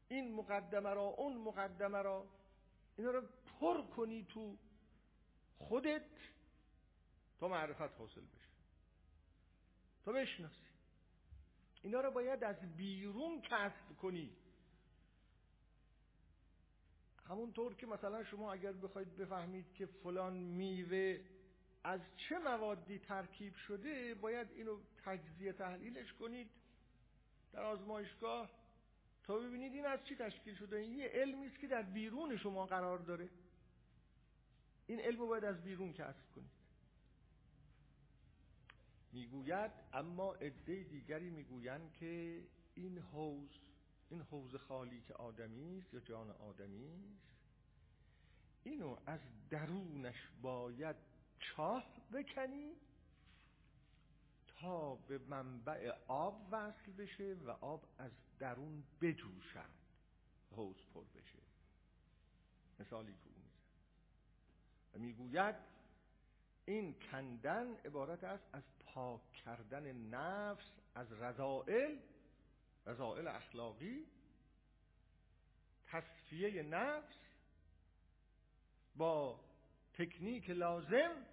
این مقدمه را اون مقدمه را. اینا رو پر کنی تو خودت تا معرفت حاصل بشه. تا بشناسی. اینا رو باید از بیرون کسب کنی. همونطور که مثلا شما اگر بخواید بفهمید که فلان میوه از چه موادی ترکیب شده باید اینو تجزیه تحلیلش کنید در آزمایشگاه تا ببینید این از چی تشکیل شده. این یه علمی است که در بیرون شما قرار داره. این علم رو باید از بیرون کسب کنید. می‌گوید اما عده دیگری می‌گویند که این حوز این حوز خالی که آدمی است یا جان آدمی است؟ اینو از درونش باید چاه بکنی تا به منبع آب وصل بشه و آب از درون بجوشد حوز پر بشه. مثالی که او میزن و می‌گوید این کندن عبارت است از پاک کردن نفس از رضائل رضائل اخلاقی تصفیه نفس با تکنیک لازم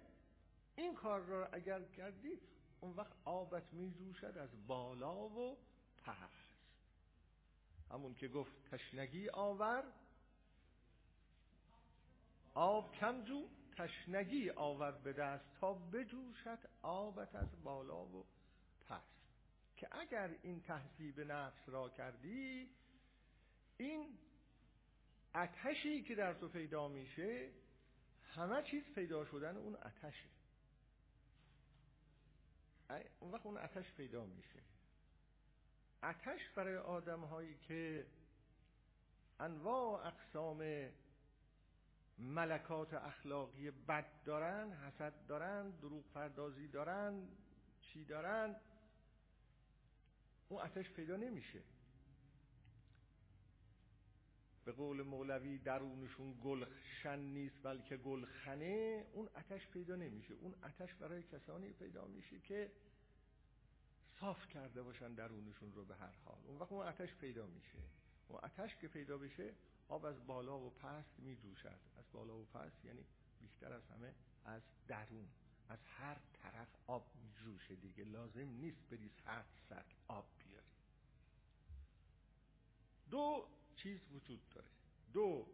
این کار را اگر کردی اون وقت آبت می جوشد از بالا و پس همون که گفت تشنگی آور آب کم جو تشنگی آور به دست تا بجوشد آبت از بالا و پس که اگر این تهذیب نفس را کردی این اتشی که در تو پیدا میشه همه چیز پیدا شدن اون اتشه. اون وقت اون اتش پیدا میشه. اتش برای آدم هایی که انواع اقسام ملکات اخلاقی بد دارن حسد دارن دروغ پردازی دارن چی دارن؟ اون اتش پیدا نمیشه. به قول مولوی درونشون گلشن نیست بلکه گلخنه اون اتش پیدا نمیشه. اون اتش برای کسانی پیدا میشه که صاف کرده باشن درونشون رو به هر حال. اون وقت اون اتش پیدا میشه. اون اتش که پیدا بشه آب از بالا و پست می جوشد از بالا و پست یعنی بیشتر از همه از درون. از هر طرف آب جوشه دیگه. لازم نیست بری هر سطل آب بیاری. دو چیز وجود داره. دو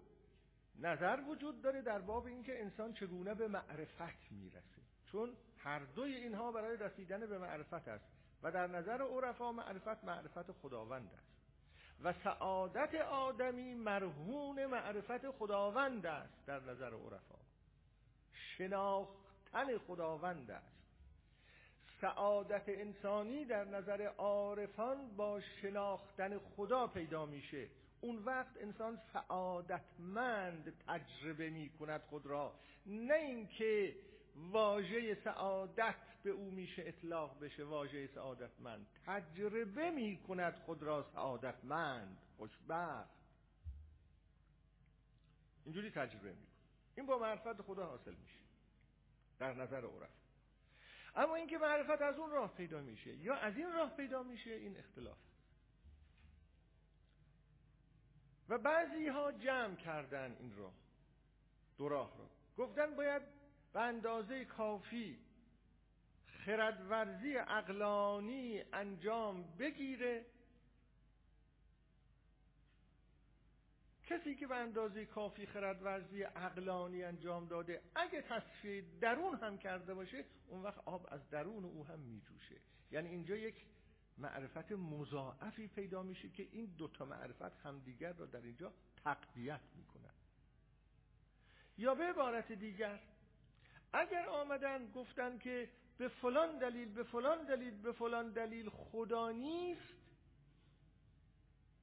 نظر وجود داره در باب اینکه انسان چگونه به معرفت می‌رسه. چون هر دوی اینها برای رسیدن به معرفت است و در نظر عرفا معرفت معرفت خداوند است. و سعادت آدمی مرهون معرفت خداوند است در نظر عرفا. شناختن خداوند است. سعادت انسانی در نظر عارفان با شناختن خدا پیدا میشه. اون وقت انسان سعادتمند تجربه می کند خود را. نه اینکه واژه سعادت به او میشه اطلاق بشه واژه سعادتمند. تجربه می کند خود را سعادتمند خوشبخت. اینجوری تجربه می این با معرفت خدا حاصل میشه. در نظر عرف اما اینکه معرفت از اون راه پیدا میشه یا از این راه پیدا میشه این اختلاف. و بعضی ها جمع کردن این راه دو راه رو گفتن باید به اندازه کافی خردورزی اقلانی انجام بگیره کسی که به اندازه کافی خردورزی اقلانی انجام داده اگه تصفیه درون هم کرده باشه اون وقت آب از درون او هم میجوشه. یعنی اینجا یک معرفت مضاعفی پیدا میشه که این دوتا معرفت همدیگر را در اینجا تقویت می‌کنن. یا به عبارت دیگر اگر آمدن گفتن که به فلان دلیل به فلان دلیل به فلان دلیل خدا نیست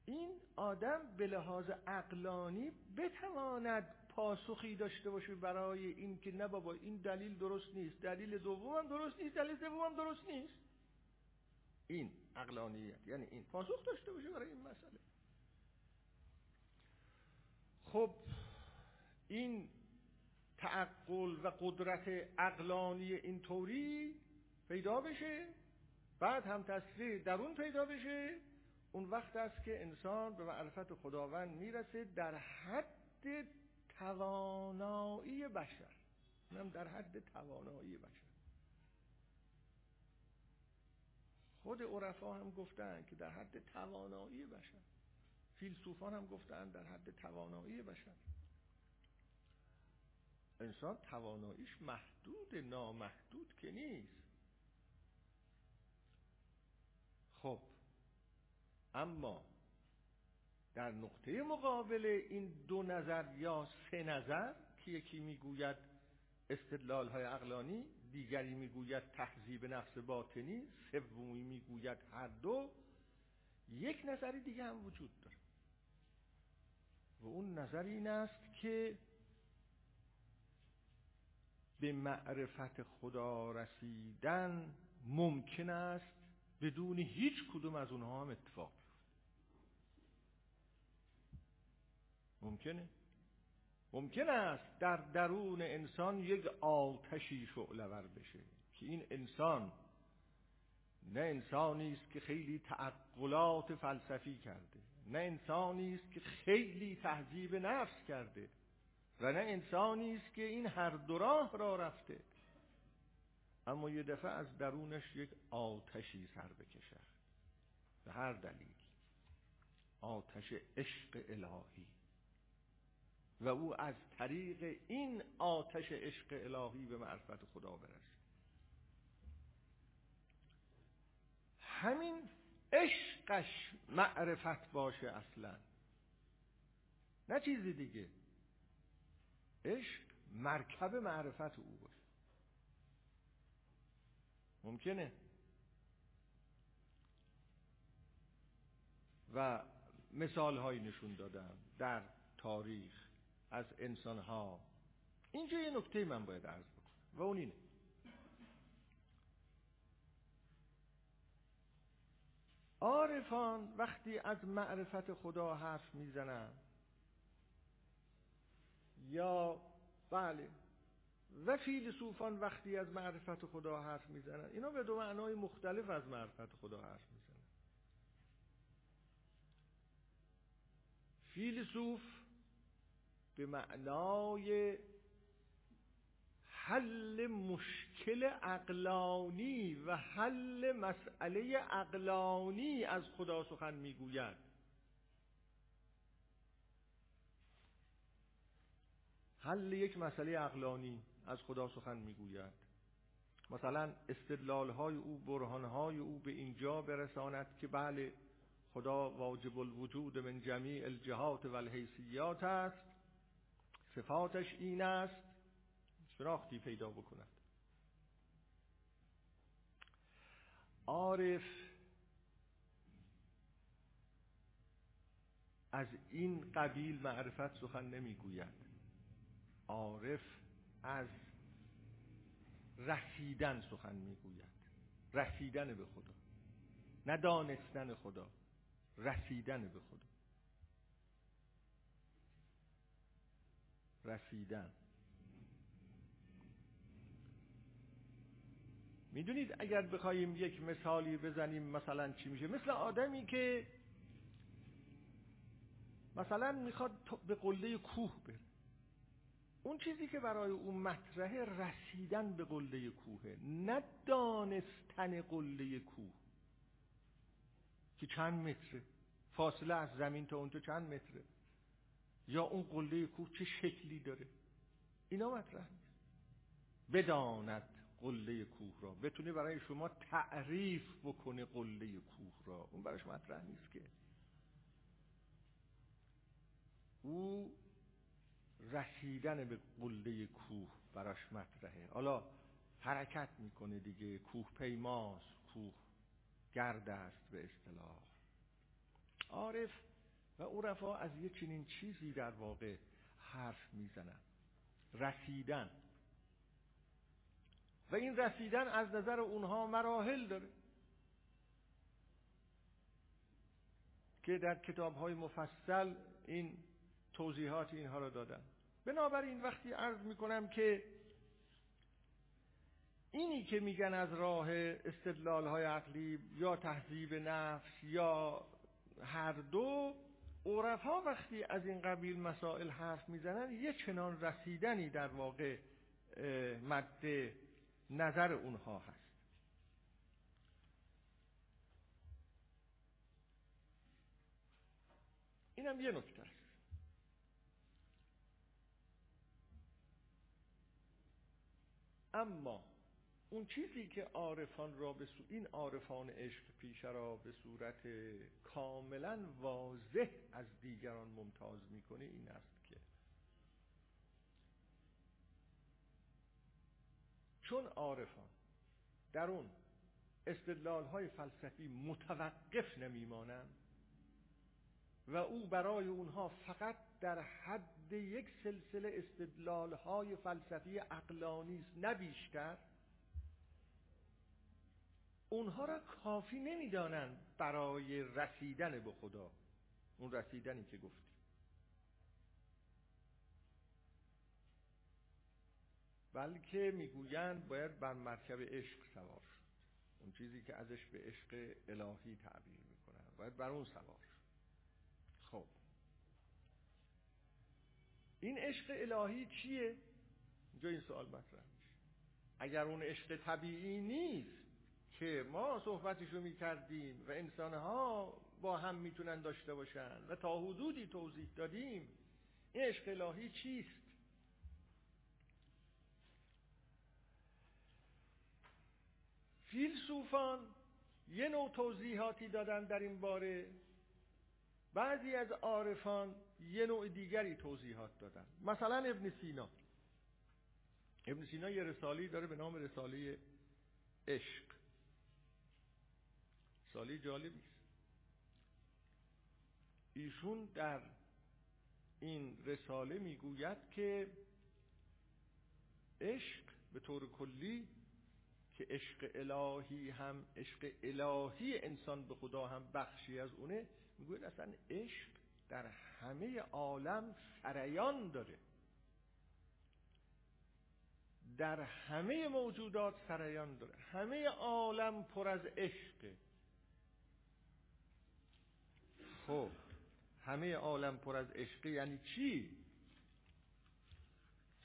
این آدم به لحاظ عقلانی بتواند پاسخی داشته باشه برای این که نه بابا این دلیل درست نیست. دلیل دوم درست نیست دلیل سوم درست نیست. این عقلانیت یعنی این پاسخ داشته باشه برای این مسئله. خب این تعقل و قدرت عقلانی اینطوری پیدا بشه بعد هم تصریح درون پیدا بشه. اون وقت است که انسان به معرفت خداوند می‌رسه در حد توانایی بشر. اونم در حد توانایی بشر. خود عرفا هم گفتن که در حد توانایی بشر. فیلسوفان هم گفتن در حد توانایی بشر. انسان تواناییش محدود نامحدود که نیست. خب اما در نقطه مقابل این دو نظر یا سه نظر که یکی می‌گوید استدلال های عقلانی دیگری می‌گوید تحذیب نفس باطنی سومی می‌گوید هر دو یک نظری دیگه هم وجود داره. و اون نظر این است که به معرفت خدا رسیدن ممکن است بدون هیچ کدوم از اونها هم اتفاق ممکنه؟ ممکن است در درون انسان یک آتشی شعلور بشه که این انسان نه انسانی است که خیلی تعقلات فلسفی کرده نه انسانی است که خیلی تهذیب نفس کرده و نه انسانی است که این هر دو راه را رفته. اما یه دفعه از درونش یک آتشی سر بکشه. به هر دلیل آتش عشق الهی. و او از طریق این آتش عشق الهی به معرفت خدا برسه همین عشقش معرفت باشه اصلا. نه چیزی دیگه. عشق مرکب معرفت او باشه. ممکنه. و مثال هایی نشون دادم در تاریخ. از انسان ها اینجا یه نکته من باید عرض بکنم و اون اینه. عارفان وقتی از معرفت خدا حرف می‌زنن یا بله و فیلسوفان وقتی از معرفت خدا حرف می‌زنن اینا به دو معنای مختلف از معرفت خدا حرف می‌زنن. فیلسوف به معنای حل مشکل اقلانی و حل مسئله اقلانی از خدا سخن می‌گوید. حل یک مسئله اقلانی از خدا سخن می‌گوید. مثلا استدلال های او برهان های او به اینجا برساند که بله خدا واجب الوجود من جمیع الجهات و الحیثیات است. صفاتش این است شناختی پیدا بکند. عارف از این قبیل معرفت سخن نمی‌گوید. عارف از رسیدن سخن می‌گوید. رسیدن به خدا. ندانستن خدا. رسیدن به خدا. رسیدن. می‌دونید اگر بخوایم یک مثالی بزنیم مثلا چی میشه؟ مثل آدمی که مثلا می‌خواد به قله کوه بره. اون چیزی که برای اون مطرحه رسیدن به قله کوهه نه دانستن قله کوه. که چند متره؟ فاصله از زمین تا اونجا چند متره؟ یا اون قله کوه چه شکلی داره؟ اینا مطرح بداند قله کوه را. بتونه برای شما تعریف بکنه قله کوه را. اون براش مطرح نیست که. او رسیدن به قله کوه براش مطرحه. حالا حرکت می‌کنه دیگه. کوه پیماست. کوه گرد است به اصطلاح. عارف و عرفا از یه چنین چیزی در واقع حرف می‌زنن رسیدن. و این رسیدن از نظر اونها مراحل داره. که در کتاب های مفصل این توضیحات اینها را دادن. بنابراین وقتی عرض می‌کنم که اینی که میگن از راه استدلال های عقلی یا تهذیب نفس یا هر دو عرفا وقتی از این قبیل مسائل حرف می‌زنن یه چنان رسیدنی در واقع مد نظر اونها هست. اینم یه نکته است. اما اون چیزی که عارفان را به این عارفان عشق پیش را به صورت کاملا واضح از دیگران ممتاز می‌کنه این است که چون عارفان در اون استدلال های فلسفی متوقف نمیمانند و او برای اونها فقط در حد یک سلسله استدلال های فلسفی اقلانی است اونها را کافی نمی‌دانند برای رسیدن به خدا. اون رسیدنی که گفتیم بلکه می‌گویند باید بر مرکب عشق سوار شد. اون چیزی که ازش به عشق الهی تعبیر می‌کنن. باید بر اون سوار خب. این عشق الهی چیه؟ اینجا این سوال مطرح میشه. اگر اون عشق طبیعی نیست که ما صحبتشو می‌کردیم و انسانها با هم می‌تونن داشته باشن و تا حدودی توضیح دادیم این عشق الهی چیست؟ فیلسوفان یه نوع توضیحاتی دادن در این باره. بعضی از عارفان یه نوع دیگری توضیحات دادن. مثلا ابن سینا. ابن سینا یه رسالی داره به نام رساله عشق. رساله جالبی است ایشون در این رساله می‌گوید که عشق به طور کلی که عشق الهی هم عشق الهی انسان به خدا هم بخشی از اونه می‌گوید اصلا عشق در همه عالم سریان داره. در همه موجودات سریان داره. همه عالم پر از عشقه. خب همه عالم پر از عشقه یعنی چی؟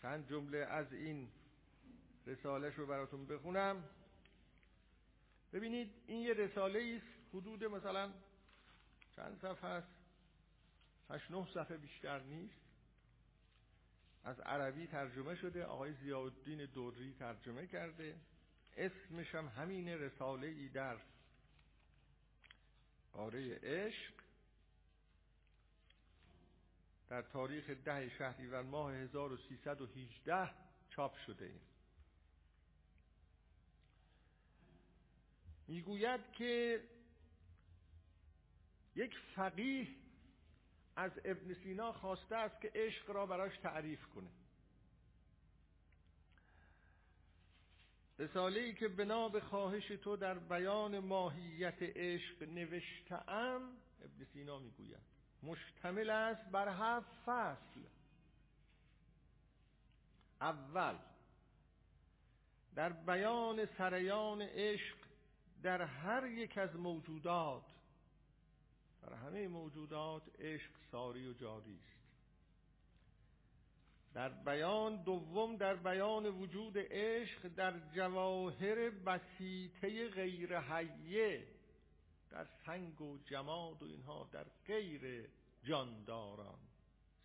چند جمله از این رسالش رو براتون بخونم. ببینید این یه رساله است حدود مثلا چند صفحه است؟ هشت نه صفحه بیشتر نیست. از عربی ترجمه شده آقای زیادالدین دوری ترجمه کرده. اسمش هم همین رساله ای در آره عشق. در تاریخ ده شهریور ماه 1318 چاپ شده ایم. می‌گوید که یک فقیه از ابن سینا خواسته است که عشق را براش تعریف کنه. رساله ای که بنا به خواهش تو در بیان ماهیت عشق نوشتم ابن سینا می‌گوید. مشتمل است بر هفت فصل. اول در بیان سریان عشق در هر یک از موجودات در همه موجودات عشق ساری و جاری است. در بیان دوم در بیان وجود عشق در جواهر بسیطه غیر حیه در سنگ و جماد و اینها در غیر جانداران.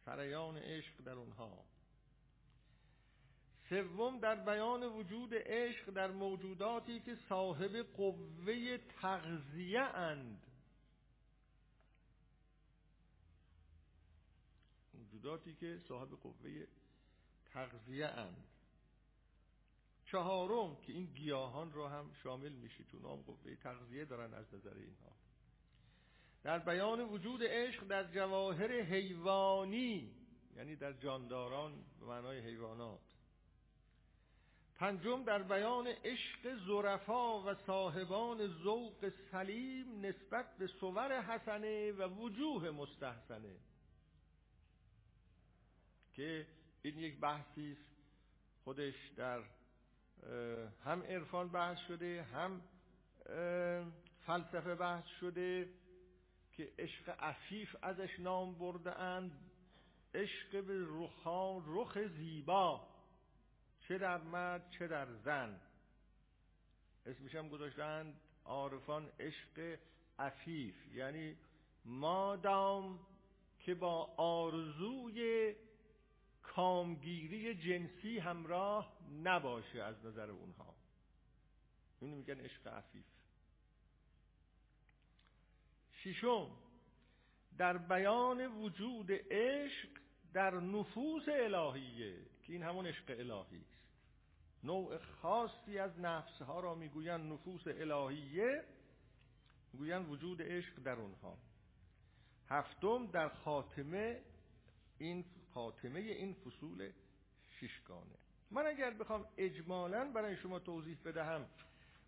سریان عشق در اونها. سوم در بیان وجود عشق در موجوداتی که صاحب قوه تغذیه اند. موجوداتی که صاحب قوه تغذیه اند. چهارم که این گیاهان رو هم شامل میشه چون هم قوه تغذیه دارن از نظر اینها. در بیان وجود عشق در جواهر حیوانی یعنی در جانداران به معنای حیوانات. پنجم در بیان عشق زرفا و صاحبان ذوق سلیم نسبت به صور حسنه و وجوه مستحسنه. که این یک بحثی است خودش در هم عرفان بحث شده هم فلسفه بحث شده که عشق عفیف ازش نام برده اند عشق به رخان رخ زیبا. چه در مرد چه در زن. اسمش هم گذاشتند عارفان عشق عفیف. یعنی مادام که با آرزوی کامگیری جنسی همراه نباشه از نظر اونها. اینو میگن عشق عفیف. ششم در بیان وجود عشق در نفوس الهیه که این همون عشق الهی است. نوع خاصی از نفس ها را می‌گویند نفوس الهیه می‌گویند وجود عشق در اونها. هفتم در خاتمه این خاتمه این فصول ششگانه. من اگر بخوام اجمالا برای شما توضیح بدهم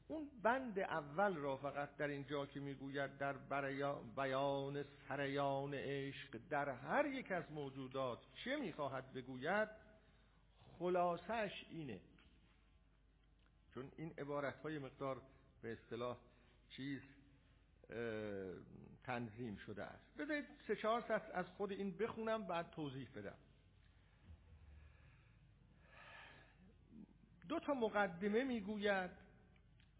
اون بند اول را فقط در اینجا که می‌گوید در بیان سریان عشق در هر یک از موجودات چه می‌خواهد بگوید؟ خلاصش اینه. چون این عبارت های مقدار به اصطلاح چیز تنظیم شده است. بذارید سه چهار از خود این بخونم بعد توضیح بدم. دو تا مقدمه می‌گوید.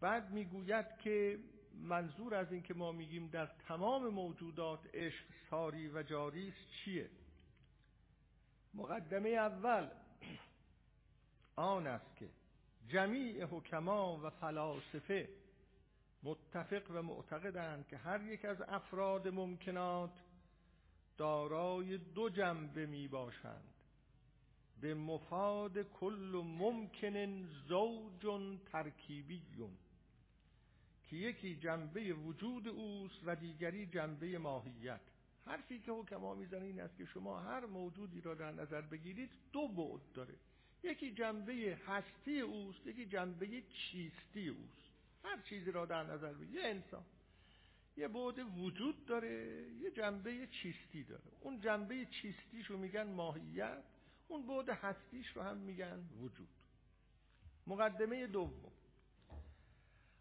بعد می‌گوید که منظور از این که ما میگیم در تمام موجودات عشق ساری و جاری است چیه؟ مقدمه اول آن است که جمیع حکما و فلاسفه متفق و معتقدند که هر یک از افراد ممکنات دارای دو جنبه می باشند به مفاد کل ممکن زوج ترکیبیون که یکی جنبه وجود اوست و دیگری جنبه ماهیت. حرفی که حکما می‌زنه این است که شما هر موجودی را در نظر بگیرید دو بعد داره. یکی جنبه هستی اوست یکی جنبه چیستی اوست. هر چیزی را در نظر بگیرید. یه انسان یه بعد وجود داره یه جنبه چیستی داره. اون جنبه چیستیش رو میگن ماهیت. اون بعد هستیش رو هم میگن وجود. مقدمه دوم.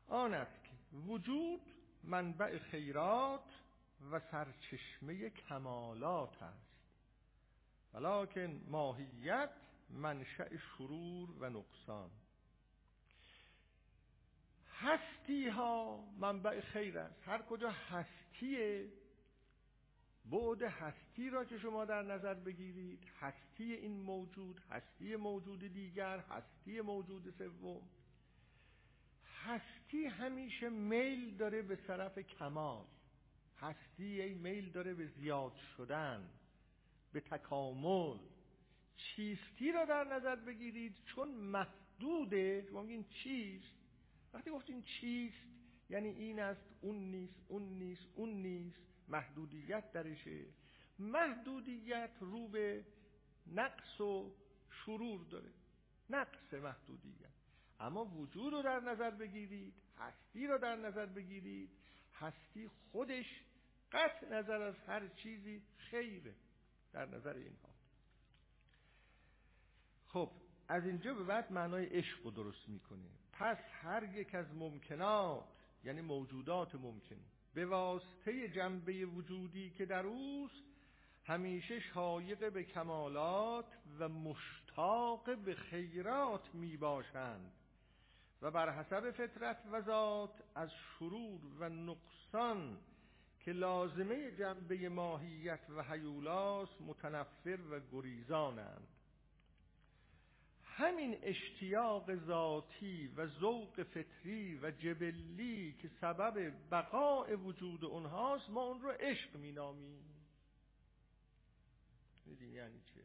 آن است وجود منبع خیرات و سرچشمه کمالات است. ولیکن ماهیت منشأ شرور و نقصان. هستی ها منبع خیر است. هر کجا هستیه بعد هستی را که شما در نظر بگیرید هستی این موجود هستی موجود دیگر هستی موجود سوم. هستی همیشه میل داره به طرف کمال. هستی ای میل داره به زیاد شدن به تکامل. چیستی را در نظر بگیرید چون محدوده. شما میگین چیست؟ وقتی گفتین چیست یعنی این است اون نیست اون نیست اون نیست. محدودیت درشه. محدودیت رو به نقص و شرور داره. نقص محدودیت. اما وجود رو در نظر بگیرید هستی رو در نظر بگیرید هستی خودش قطع نظر از هر چیزی خیره در نظر اینها. خب از اینجا به بعد معنای عشق رو درست می‌کنه پس هر یک از ممکنات یعنی موجودات ممکن به واسطه جنبه وجودی که در اوست همیشه شایق به کمالات و مشتاق به خیرات می باشند و بر حسب فطرت و ذات از شرور و نقصان که لازمه جنبه ماهیت و حیولاس متنفر و گریزانند. همین اشتیاق ذاتی و ذوق فطری و جبلی که سبب بقاء وجود اونهاست ما اون رو عشق مینامیم. میدین یعنی چه؟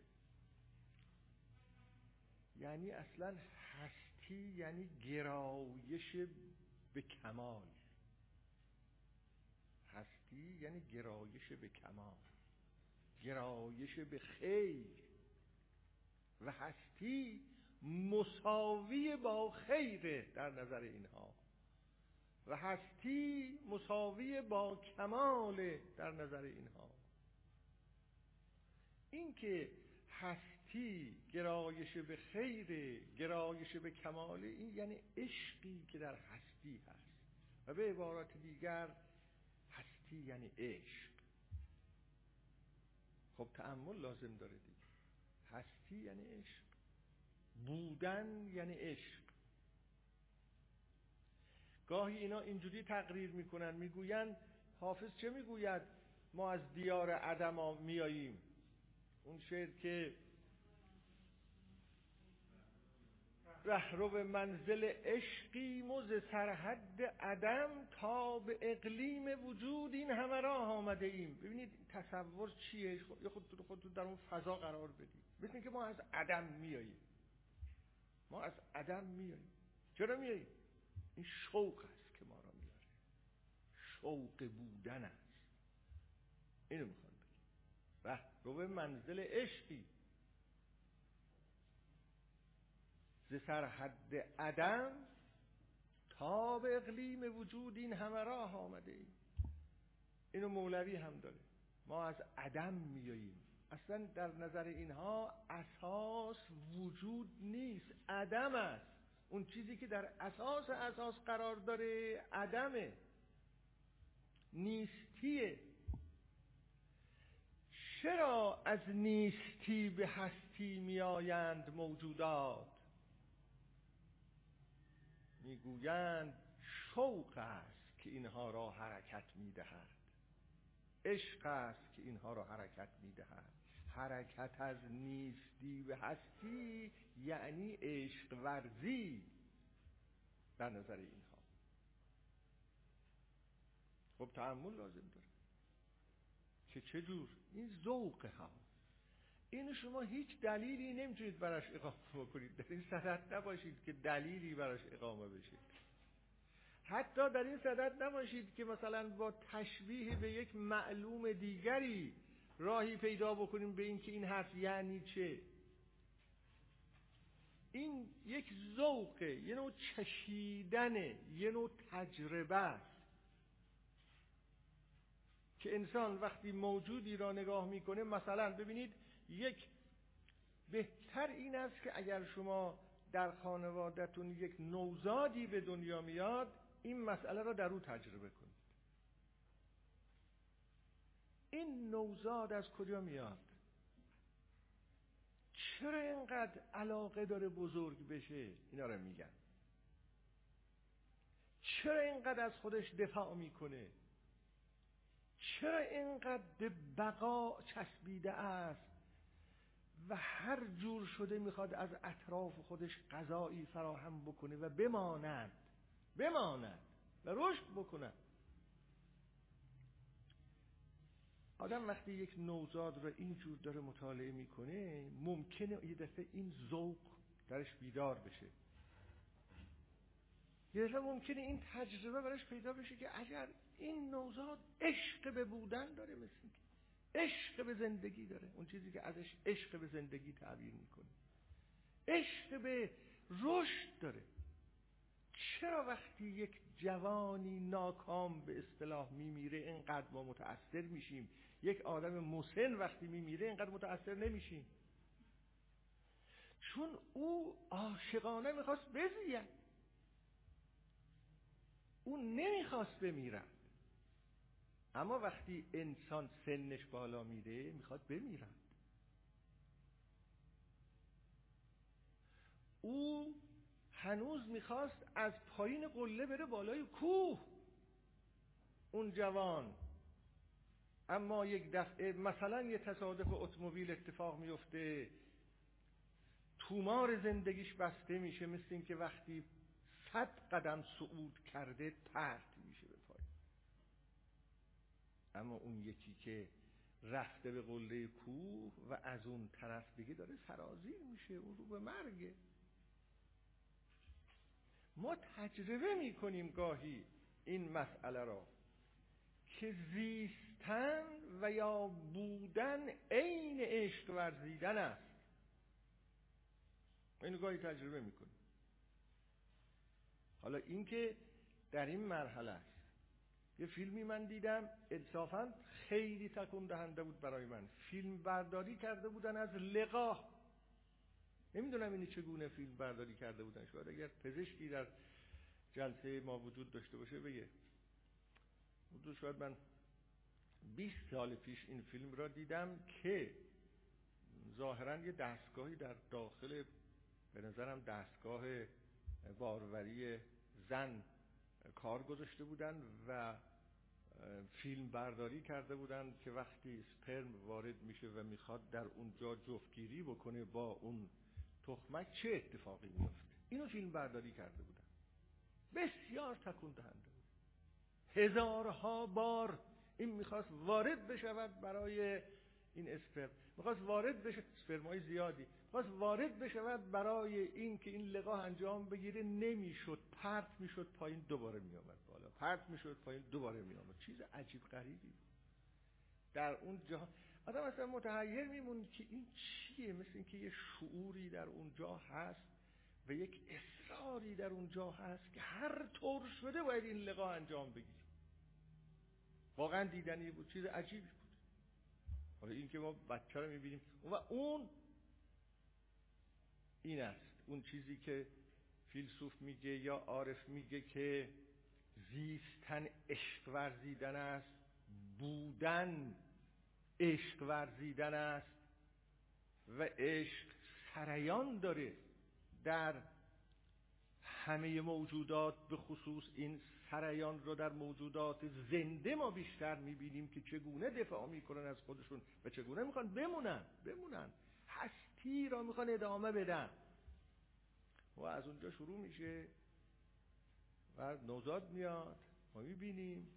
یعنی اصلا هستی یعنی گرایش به کمال. هستی یعنی گرایش به کمال گرایش به خیر. و هستی مساوی با خیر در نظر اینها. و هستی مساوی با کمال در نظر اینها. اینکه هستی گرایش به خیر گرایش به کمال این یعنی عشقی که در هستی هست. و به عبارات دیگر هستی یعنی عشق. خب تعمل لازم داره دیگه. هستی یعنی عشق. بودن یعنی عشق. گاهی اینا اینجوری تقریر می‌کنن می‌گوین حافظ چه می‌گوید؟ ما از دیار عدم میاییم اون شعر که رهرو منزل عشقی مز سرحد عدم تا به اقلیم وجود این همه راه آمده ایم ببینید تصور چیه؟ یه خود خود در اون فضا قرار بدید. مثل که ما از عدم میاییم ما از عدم میاییم چرا میاییم این شوق است که ما را میاره شوق بودن است. اینو می‌خوام بگیم رهرو منزل عشقی. ز سرحد عدم تا به اقلیم وجود این همه راه آمده ایم. اینو مولوی هم داره. ما از عدم میاییم اصلا در نظر اینها اساس وجود نیست. عدم است. اون چیزی که در اساس اساس قرار داره عدمه. نیستیه. چرا از نیستی به هستی میآیند موجودات؟ می‌گویند شوق است که اینها را حرکت می‌دهد. عشق است که اینها را حرکت می‌دهد. حرکت از نیستی به هستی یعنی عشق ورزی. در نظر اینها. خب تعمل لازم داره. که چجور این ذوق ها این شما هیچ دلیلی نمی‌تونید براش اقامه بکنید. در این صدت نباشید که دلیلی براش اقامه بشه. حتی در این صدت نباشید که مثلا با تشبیه به یک معلوم دیگری راهی پیدا بکنیم به اینکه این حرف یعنی چه. این یک ذوقه یه نوع چشیدنه یه نوع تجربه است که انسان وقتی موجودی را نگاه می‌کنه مثلا ببینید یک بهتر این است که اگر شما در خانوادهتون یک نوزادی به دنیا میاد این مسئله را در او تجربه کنید. این نوزاد از کجا میاد؟ چرا اینقدر علاقه داره بزرگ بشه؟ اینا رو میگن. چرا اینقدر از خودش دفاع می‌کنه؟ چرا اینقدر به بقا چسبیده است؟ و هر جور شده می‌خواد از اطراف خودش غذایی فراهم بکنه و بماند. بماند. و رشد بکنه. آدم وقتی یک نوزاد را اینجور داره مطالعه می‌کنه ممکنه یه دفعه این ذوق درش بیدار بشه. یه دفعه ممکنه این تجربه براش پیدا بشه که اگر این نوزاد عشق به بودن داره مثل عشق به زندگی داره. اون چیزی که ازش عشق به زندگی تعبیر می‌کنه. عشق به رشد داره. چرا وقتی یک جوانی ناکام به اصطلاح میمیره اینقدر ما متأثر میشیم؟ یک آدم مسن وقتی میمیره اینقدر متأثر نمیشیم. چون او عاشقانه می‌خواست بزید. او نمی‌خواست بمیرد اما وقتی انسان سنش بالا میره می‌خواد بمیرد او هنوز می‌خواست از پایین قله بره بالای کوه. اون جوان اما یک دفعه مثلا یه تصادف اتومبیل اتفاق میفته تومار زندگیش بسته میشه مثل اینکه وقتی صد قدم صعود کرده پرت میشه به پای. اما اون یکی که رفته به قله کوه و از اون طرف دیگه داره سرازیر میشه اون رو به مرگه. ما تجربه می‌کنیم گاهی این مسئله را که زیستن و یا بودن عین عشق ورزیدن است. اینو گاهی تجربه می‌کنیم حالا اینکه در این مرحله است. یه فیلمی من دیدم انصافا خیلی تکون دهنده بود برای من. فیلم برداری کرده بودن از لقاه نمی‌دونم اینی چگونه فیلم برداری کرده بودن. شاید اگر پزشکی در جلسه ما وجود داشته باشه بگه. حدود شاید من 20 سال پیش این فیلم را دیدم که ظاهرا یه دستگاهی در داخل به نظرم دستگاه باروری زن کار گذاشته بودن و فیلم برداری کرده بودن که وقتی سپرم وارد میشه و می‌خواد در اونجا جفتگیری بکنه با اون تخمک چه اتفاقی میفته اینو فیلم برداری کرده بودن. بسیار تکون دهنده بود. هزارها بار این می‌خواست وارد بشود برای این اسپرم می‌خواست وارد بشه سپرمای زیادی. می‌خواست وارد بشود برای این که این لقاح انجام بگیره. نمی‌شد. پرت می‌شد پایین دوباره میآمد بالا. پرت می‌شد پایین دوباره میآمد. چیز عجیب غریبی بود. در اون جا آدم اصلا متحیر میمون که این چیه؟ مثل اینکه یه شعوری در اونجا هست و یک اصراری در اونجا هست که هر طور شده باید این لقاح انجام بگیره. واقعا دیدنی بود چیز عجیبی بود. حالا این که ما بچه رو می‌بینیم. و اون این است. اون چیزی که فیلسوف میگه یا عارف میگه که زیستن عشق ورزیدن است بودن عشق ورزیدن است و عشق سریان داره در همه موجودات به خصوص این سریان رو در موجودات زنده ما بیشتر می‌بینیم که چگونه دفاع می‌کنن از خودشون و چگونه می‌خوان بمونن بمونن. هستی را می‌خوان ادامه بدن. و از اونجا شروع میشه و نوزاد میاد ما می‌بینیم.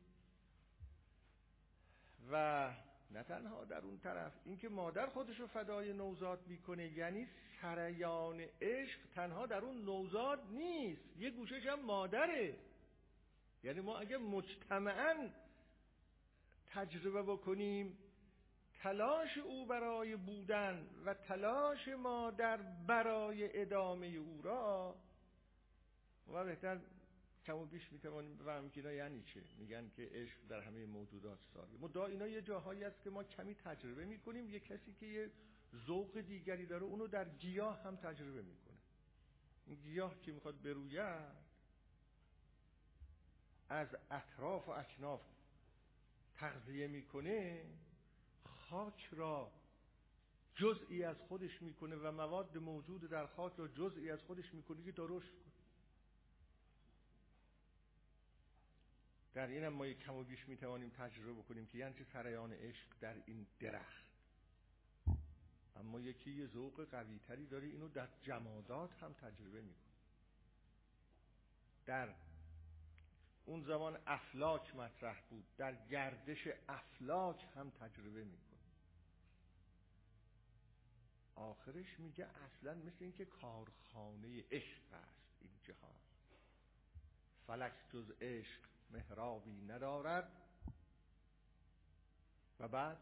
و نه تنها در اون طرف اینکه مادر خودش رو فدای نوزاد می‌کنه یعنی سریان عشق تنها در اون نوزاد نیست یه گوشش هم مادره. یعنی ما اگه مجتمعا تجربه بکنیم تلاش او برای بودن و تلاش مادر برای ادامه او را و بهتر کم و بیش می‌توانیم بفهمیم که اینا یعنی چه. میگن که عشق در همه موجودات ساری مدا اینا یه جاهایی است که ما کمی تجربه می‌کنیم یه کسی که یه ذوق دیگری داره اونو در گیاه هم تجربه می‌کنه. این گیاه که می‌خواد بروید؟ از اطراف و اکناف تغذیه می‌کنه خاک را جزئی از خودش می‌کنه و مواد موجود در خاک را جزئی از خودش می‌کنه که درشت کنه. در این هم ما یک کم و بیش می‌توانیم تجربه بکنیم که یعنی سریان عشق در این درخت. اما یکی یه ذوق قوی تری داره اینو در جمادات هم تجربه می‌کنه. در اون زمان افلاک مطرح بود. در گردش افلاک هم تجربه می‌کنه. آخرش میگه اصلا مثل اینکه کارخانه عشق است این جهان. فلک جز عشق محرابی ندارد. و بعد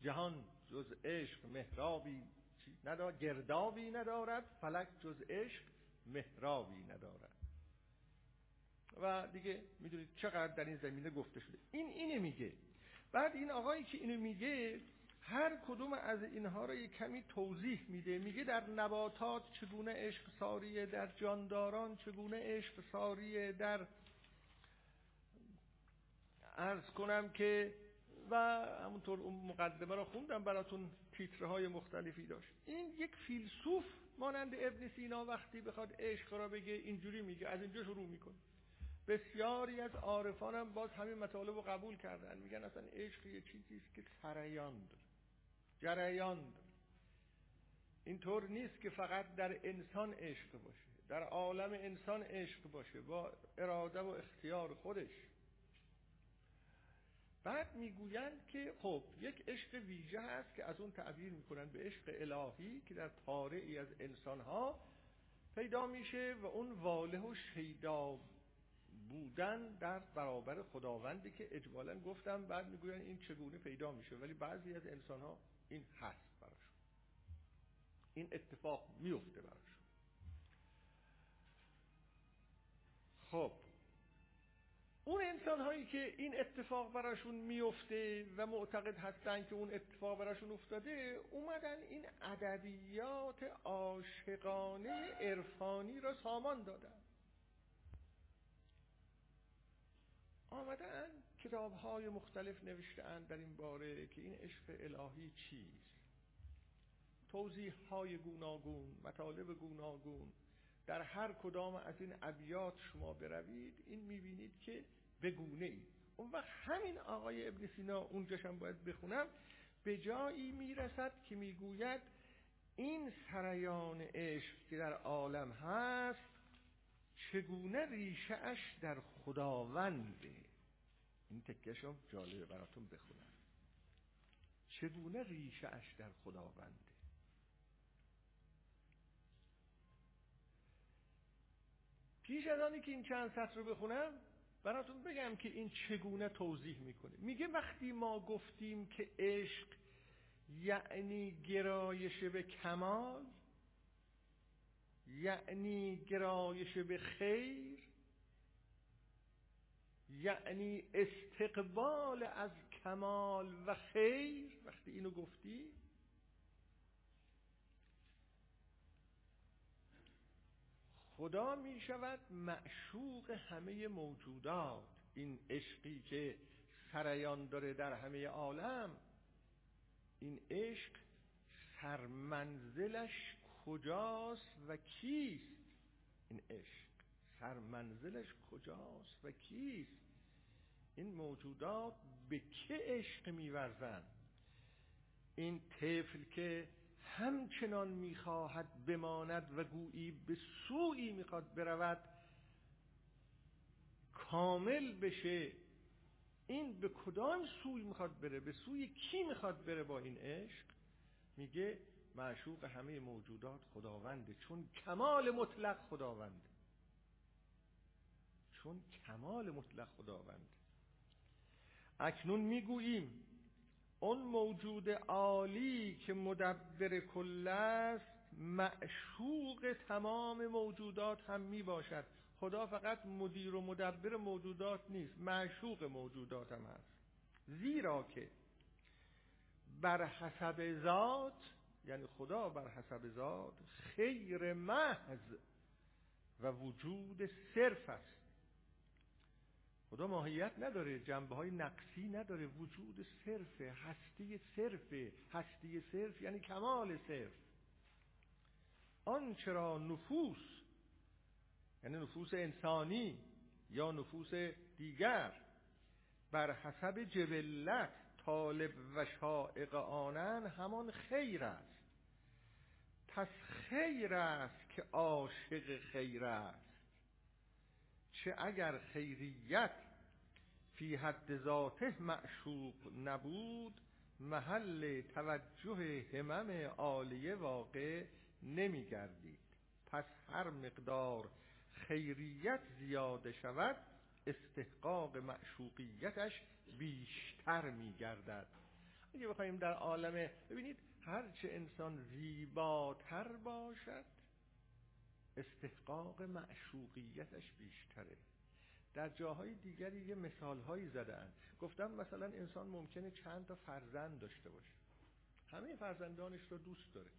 جهان جز عشق محرابی ندارد گردابی ندارد. فلک جز عشق محرابی ندارد. و دیگه می‌دونید چقدر در این زمینه گفته شده. این اینه میگه. بعد این آقایی که اینو میگه هر کدوم از اینها رو یک کمی توضیح میده. میگه در نباتات چگونه عشق ساریه در جانداران چگونه عشق ساریه در ارز کنم که و همونطور اون مقدمه رو خوندم براتون تیترهای مختلفی داشت. این یک فیلسوف مانند ابن سینا وقتی بخواد عشق را بگه اینجوری میگه. از اینجا شروع می‌کنه. بسیاری از عارفان هم باز همین مطالب رو قبول کردن. میگن اصلا عشق یه چیزی است که سریان داره. جریان داره. اینطور نیست که فقط در انسان عشق باشه. در عالم انسان عشق باشه. با اراده و اختیار خودش. بعد می‌گویند که خب یک عشق ویژه هست که از اون تعبیر می‌کنن به عشق الهی که در پاره از انسانها پیدا میشه و اون واله و شیدا بودن در برابر خداوندی که اجمالا گفتم بعد می‌گوین این چگونه پیدا میشه. ولی بعضی از انسان ها این هست براشون این اتفاق میفته براشون خب. اون انسان هایی که این اتفاق براشون میفته و معتقد هستن که اون اتفاق براشون افتاده اومدن این ادبیات عاشقانه عرفانی را سامان دادن. آمدن کتاب های مختلف نوشته در این باره که این عشق الهی چیست؟ توضیح های گوناگون مطالب گوناگون در هر کدام از این ابیات شما بروید این می‌بینید که بگونه ای اون وقت همین آقای ابن سینا اونجاشم باید بخونم. به جایی می‌رسد که می‌گوید این سریان عشق که در عالم هست چگونه ریشه اش در خداونده؟ این تکشم جالبه براتون بخونم. چگونه ریشه اش در خداونده؟ پیش از آنی که این چند سطر رو بخونم براتون بگم که این چگونه توضیح می‌کنه. میگه وقتی ما گفتیم که عشق یعنی گرایش به کمال یعنی گرایش به خیر یعنی استقبال از کمال و خیر وقتی اینو گفتی خدا می شود معشوق همه موجودات. این عشقی که سریان داره در همه عالم این عشق سرمنزلش کجاست و کیست؟ این عشق. سرمنزلش کجاست و کیست؟ این موجودات به که عشق میورزن این طفل که همچنان می‌خواهد بماند و گویی به سوی می‌خواد برود کامل بشه. این به کدام سوی می‌خواد بره؟ به سوی کی می‌خواد بره با این عشق؟ میگه معشوق همه موجودات خداونده چون کمال مطلق خداونده. چون کمال مطلق خداونده اکنون می‌گوییم اون موجود عالی که مدبر کل است معشوق تمام موجودات هم می باشد خدا فقط مدیر و مدبر موجودات نیست معشوق موجودات هم هست. زیرا که بر حسب ذات یعنی خدا بر حسب ذات خیر محض و وجود صرف است. خدا ماهیت نداره جنبه های نقصی نداره. وجود صرف هستی صرف. هستی صرف یعنی کمال صرف. آن چرا نفوس یعنی نفوس انسانی یا نفوس دیگر بر حسب جبلت طالب و شائق آنن همان خیر است. پس خیر است که عاشق خیر است. چه اگر خیریت فی حد ذاته معشوق نبود محل توجه همم عالیه واقع نمی گردید پس هر مقدار خیریت زیاده شود استحقاق معشوقیتش بیشتر می گردد اگه بخوایم در عالم ببینید هرچه انسان زیباتر باشد استحقاق معشوقیتش بیشتره. در جاهای دیگری یه مثالهایی زدن گفتم مثلا انسان ممکنه چند تا فرزند داشته باشه. همه فرزندانش رو دوست داره.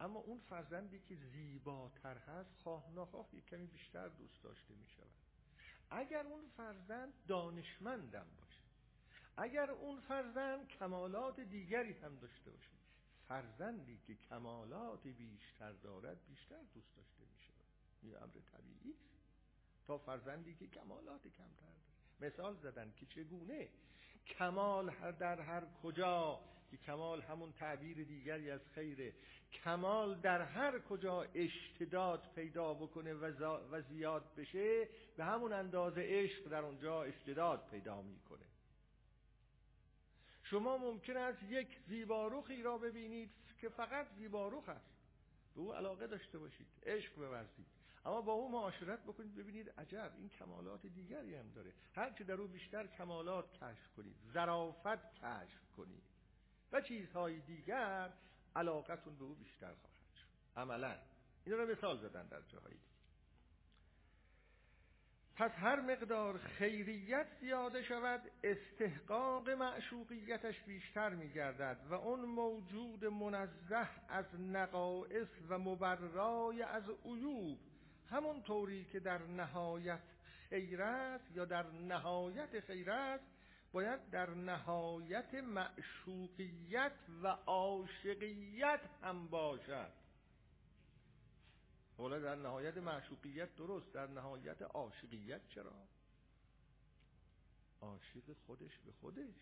اما اون فرزندی که زیباتر هست خواه نخواه یک کمی بیشتر دوست داشته می شود اگر اون فرزند دانشمندم باشه اگر اون فرزند کمالات دیگری هم داشته باشه فرزندی که کمالات بیشتر دارد بیشتر دوست داشته این امر طبیعی است تا فرزندی که کمالات کمتر دارد مثال زدن که چگونه؟ کمال در هر کجا که کمال همون تعبیر دیگری از خیره. کمال در هر کجا اشتداد پیدا بکنه و زیاد بشه به همون اندازه عشق در اونجا اشتداد پیدا می‌کنه. شما ممکن است یک زیباروخی را ببینید که فقط زیباروخ است. به او علاقه داشته باشید. عشق بورزید. اما با او معاشرت بکنید ببینید عجب این کمالات دیگری هم داره. هرچه در او بیشتر کمالات کشف کنید ظرافت کشف کنید و چیزهای دیگر علاقتون به او بیشتر خواهد شد. عملا. این رو مثال زدن در جاهایی پس هر مقدار خیریت زیاده شود استحقاق معشوقیتش بیشتر میگردد و اون موجود منزه از نقائص و مبرای از عیوب همون طوری که در نهایت خیر یا در نهایت خیر باید در نهایت معشوقیت و عاشقیت هم باشد. حالا در نهایت معشوقیت درست در نهایت عاشقیت چرا؟ عاشق خودش به خودش.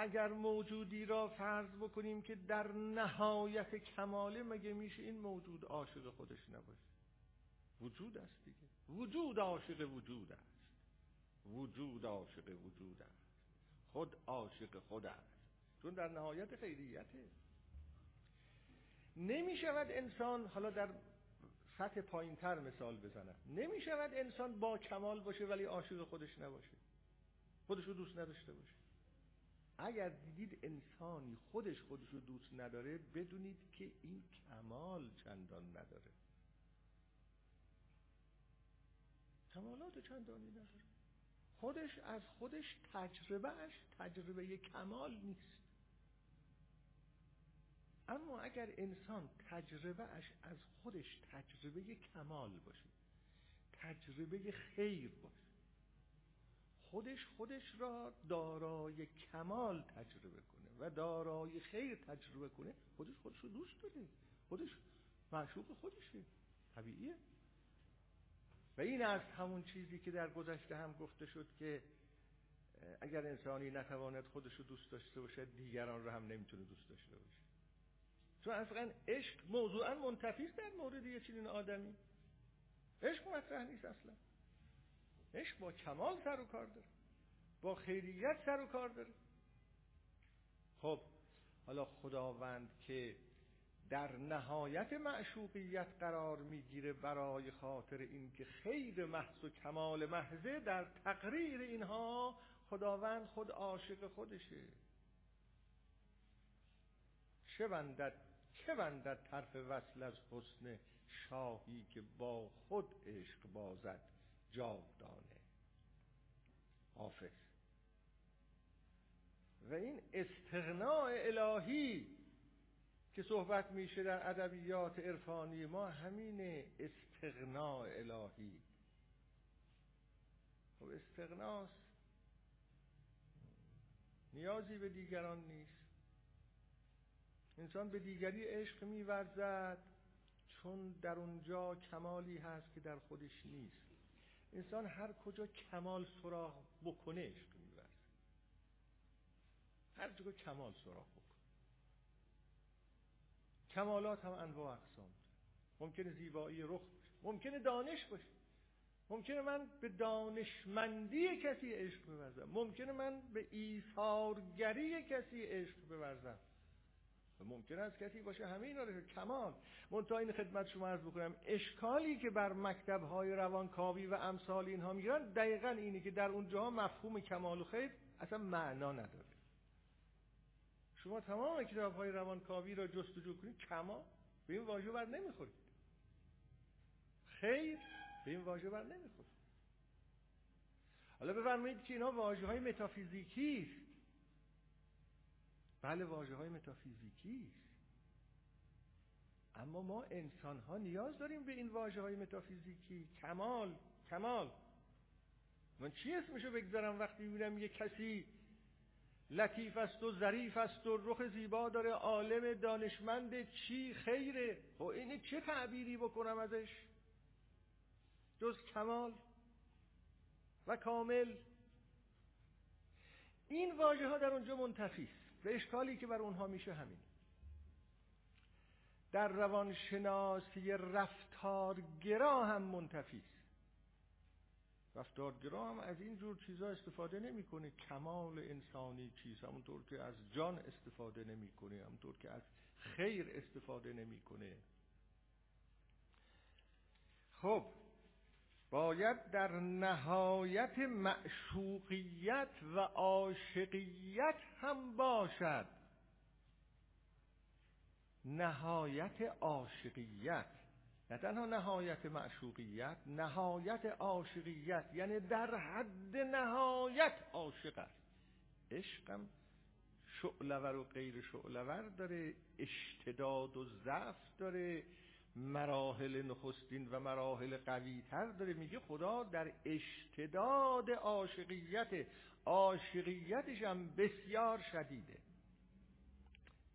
اگر موجودی را فرض بکنیم که در نهایت کماله مگه میشه این موجود عاشق خودش نباشه؟ وجود است دیگه. وجود عاشق وجود است. وجود عاشق وجود است. خود عاشق خود است. چون در نهایت خیریته. نمی شود انسان حالا در سطح پایین تر مثال بزنم. نمی شود انسان با کمال باشه ولی عاشق خودش نباشه. خودش رو دوست نداشته باشه. اگر دیدید انسانی خودش خودش رو دوست نداره بدونید که این کمال چندان نداره. کمالات چندانی نداره. خودش از خودش تجربهش تجربه کمال نیست. اما اگر انسان تجربهش از خودش تجربه کمال باشه تجربه خیر باشه خودش خودش را دارای کمال تجربه کنه و دارای خیر تجربه کنه خودش خودش رو دوست داره. خودش معشوق خودشه. طبیعیه. و این از همون چیزی که در گذشته هم گفته شد که اگر انسانی نتواند خودش رو دوست داشته باشد دیگران رو هم نمی‌تونه دوست داشته باشه. چون اصلا عشق موضوعا منتفی در مورد یه چنین آدمی. عشق مطرح نیست اصلا. عشق با کمال سر و کار داره. با خیریت سر و کار داره. خب حالا خداوند که در نهایت معشوقیت قرار می‌گیره برای خاطر اینکه خیر محض و کمال محضه در تقریر اینها خداوند خود عاشق خودشه. چه بندد چه بندد طرف وصل از حسن شاهی که با خود عشق بازد؟ جاودانه. حافظ. و این استغناء الهی که صحبت میشه در ادبیات عرفانی ما همین استغناء الهی. خب استغناست. نیازی به دیگران نیست. انسان به دیگری عشق میورزد چون در اونجا کمالی هست که در خودش نیست. انسان هر کجا کمال سراغ بکنه عشق میورزد هر جا کمال سراغ بکنه. کمالات هم انواع اقسام ممکنه زیبایی رخ ممکنه دانش باشه. ممکنه من به دانشمندی کسی عشق بورزم ممکنه من به ایثارگری کسی عشق بورزم ممکن است کسی باشه همه اینا رو کمال. منتها این خدمت شما عرض بکنم اشکالی که بر مکتب های روانکاوی و امثال اینها می‌گیرن دقیقا اینه که در اونجا مفهوم کمال و خیر اصلا معنا نداره. شما تمام کتاب های روانکاوی را جستجو کنید کمال. به این واژه بر نمی‌خورید. خیر به این واژه بر نمی‌خورید. حالا بفرمایید که اینا واژه های متافیزیکی است. بله واجه های متافیزیکی. اما ما انسان ها نیاز داریم به این واجه های متافیزیکی. کمال کمال. من چی اسمشو بگذارم وقتی می‌بینم یه کسی لطیف است و ظریف است و رخ زیبا داره عالم دانشمند چی خیره؟ خب این چه تعبیری بکنم ازش؟ جز کمال و کامل. این واژه ها در اونجا منتفی و اشکالی که بر اونها میشه همین. در روانشناسی رفتارگرا هم منتفی است. رفتارگرا هم از این جور چیزا استفاده نمی‌کنه. کمال انسانی چیز همونطور که از جان استفاده نمی‌کنه همونطور که از خیر استفاده نمی‌کنه. خب باید در نهایت معشوقیت و عاشقیت هم باشد. نهایت عاشقیت نه تنها نهایت معشوقیت نهایت عاشقیت یعنی در حد نهایت عاشق است. عشقم شعلور و غیر شعلور داره اشتداد و ضعف داره مراحل نخستین و مراحل قوی تر داره. میگه خدا در اشتداد عاشقیت عاشقیتش هم بسیار شدیده.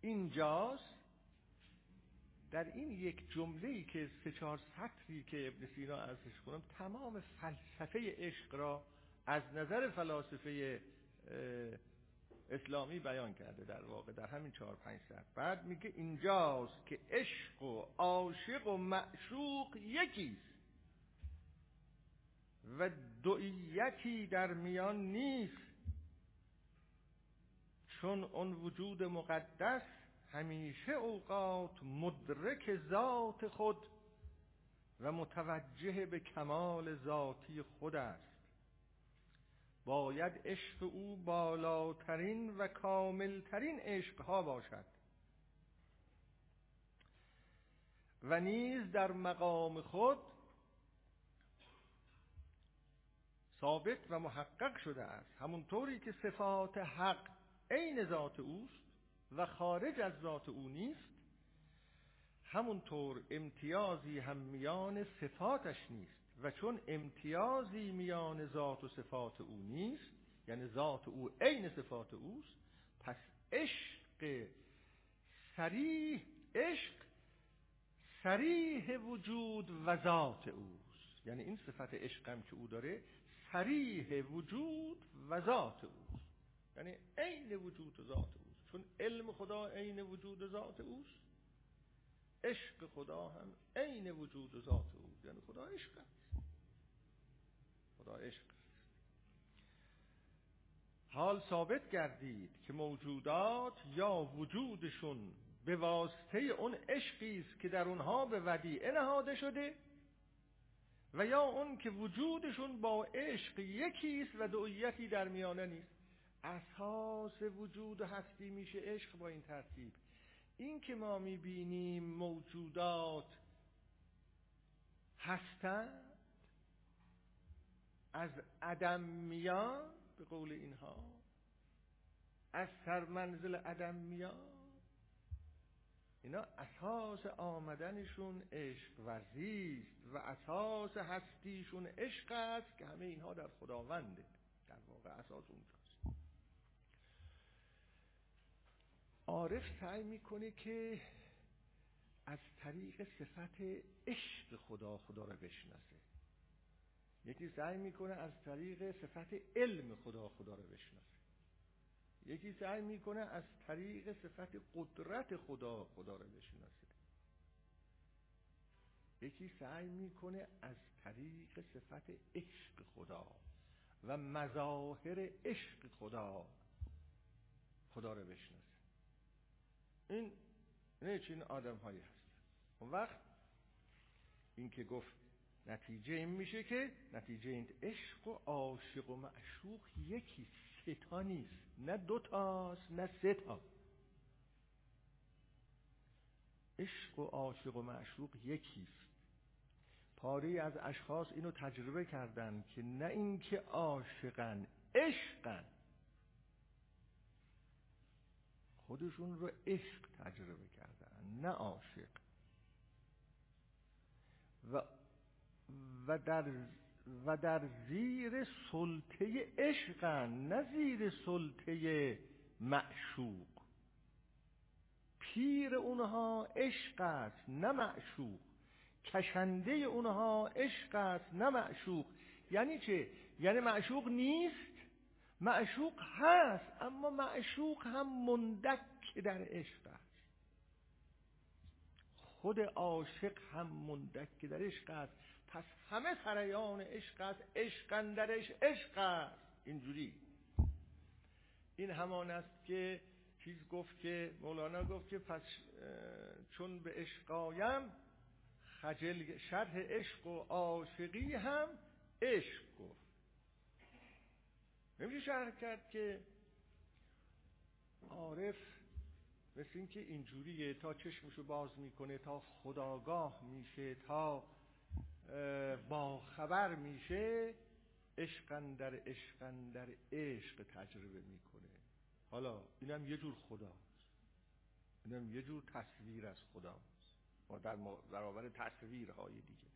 اینجاست در این یک جمله ای که سه چهار سطری که ابن سینا ارزش کنم تمام فلسفه عشق را از نظر فلاسفه اسلامی بیان کرده در واقع در همین چهار پنج سطر بعد میگه اینجاست که عشق و عاشق و معشوق یکیست. و دویتی در میان نیست. چون اون وجود مقدس همیشه اوقات مدرک ذات خود و متوجه به کمال ذاتی خود است. باید عشق او بالاترین و کاملترین عشقها باشد. و نیز در مقام خود ثابت و محقق شده است. همونطوری که صفات حق عین ذات اوست و خارج از ذات او نیست همونطور امتیازی هم میان صفاتش نیست. و چون امتیازی میان ذات و صفات او نیست یعنی ذات او عین صفات اوست پس عشق سریح عشق سریح وجود و ذات اوست. یعنی این صفت عشقم که او داره سریح وجود و ذات اوست. یعنی عین وجود و ذات اوست. چون علم خدا عین وجود ذات اوست عشق خدا هم عین وجود ذات اوست. یعنی خدا عشق خدا عشق. حال ثابت گردید که موجودات یا وجودشون به واسطه اون عشقی است که در اونها به ودیعه نهاده شده و یا اون که وجودشون با عشق یکی است و دویتی در میانه نیست. اساس وجود و هستی میشه عشق با این ترتیب. این که ما می‌بینیم موجودات هستند از عدم میان به قول اینها از سرمنزل عدم میان اینا اساس آمدنشون عشق ورزیست و اساس هستیشون عشق است که همه اینها در خداونده در واقع اساس اونجا عارف سعی می‌کنه که از طریق صفت عشق خدا خدا را بشناسه. یکی سعی می‌کنه از طریق صفت علم خدا خدا را بشناسه. یکی سعی می‌کنه از طریق صفت قدرت خدا خدا را بشناسه. یکی سعی می‌کنه از طریق صفت عشق خدا و مظاهر عشق خدا خدا را بشناسه. این نه چین آدم هایی هست. اون وقت این که گفت نتیجه این میشه که نتیجه این عشق و عاشق و معشوق یکی سه تا نیست. نه دو تاست نه سه تا. عشق و عاشق و معشوق یکیست. پاری از اشخاص اینو تجربه کردن که نه اینکه عاشقن عشقن. خودشون رو عشق تجربه کردن نه عاشق. و و در و در زیر سلطه عشقن نه زیر سلطه معشوق. پیر اونها عشق است نه معشوق. کشنده اونها عشق است نه معشوق. یعنی چه؟ یعنی معشوق نیست معشوق هست اما معشوق هم مندک در عشق است. خود عاشق هم مندک در عشق است. پس همه سریان عشق است عشق اندرش عشق است. اینجوری. این همان است که چیز گفت که مولانا گفت که پس چون به عشقایم خجل شرح عشق و عاشقی هم عشق گفت. نمیشه شرح کرد که عارف مثل اینکه اینجوریه تا چشمشو باز می‌کنه تا خداگاه میشه تا با خبر میشه عشقن در عشقن در عشق تجربه می‌کنه. حالا اینم یه جور خداست. اینم یه جور تصویر از خداست. و در برابر تصویرهای دیگه.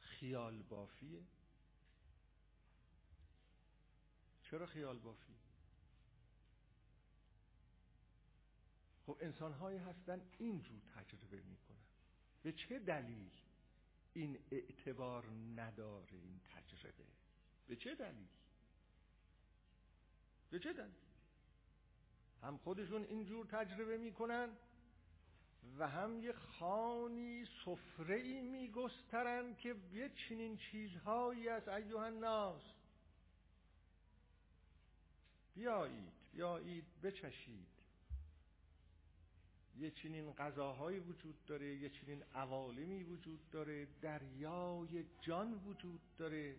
خیال بافیه. چرا خیال بافی؟ خب انسان هایی هستن اینجور تجربه می‌کنن. به چه دلیل؟ این اعتبار نداره این تجربه. به چه دلیل؟ به چه دلیل؟ هم خودشون اینجور تجربه می‌کنن و هم یه خانی سفره ای میگسترن که یه چنین چیزهایی از ایوه الناس بیایید بیایید بچشید. یه چنین غذاهایی وجود داره یه چنین عوالمی وجود داره دریای جان وجود داره.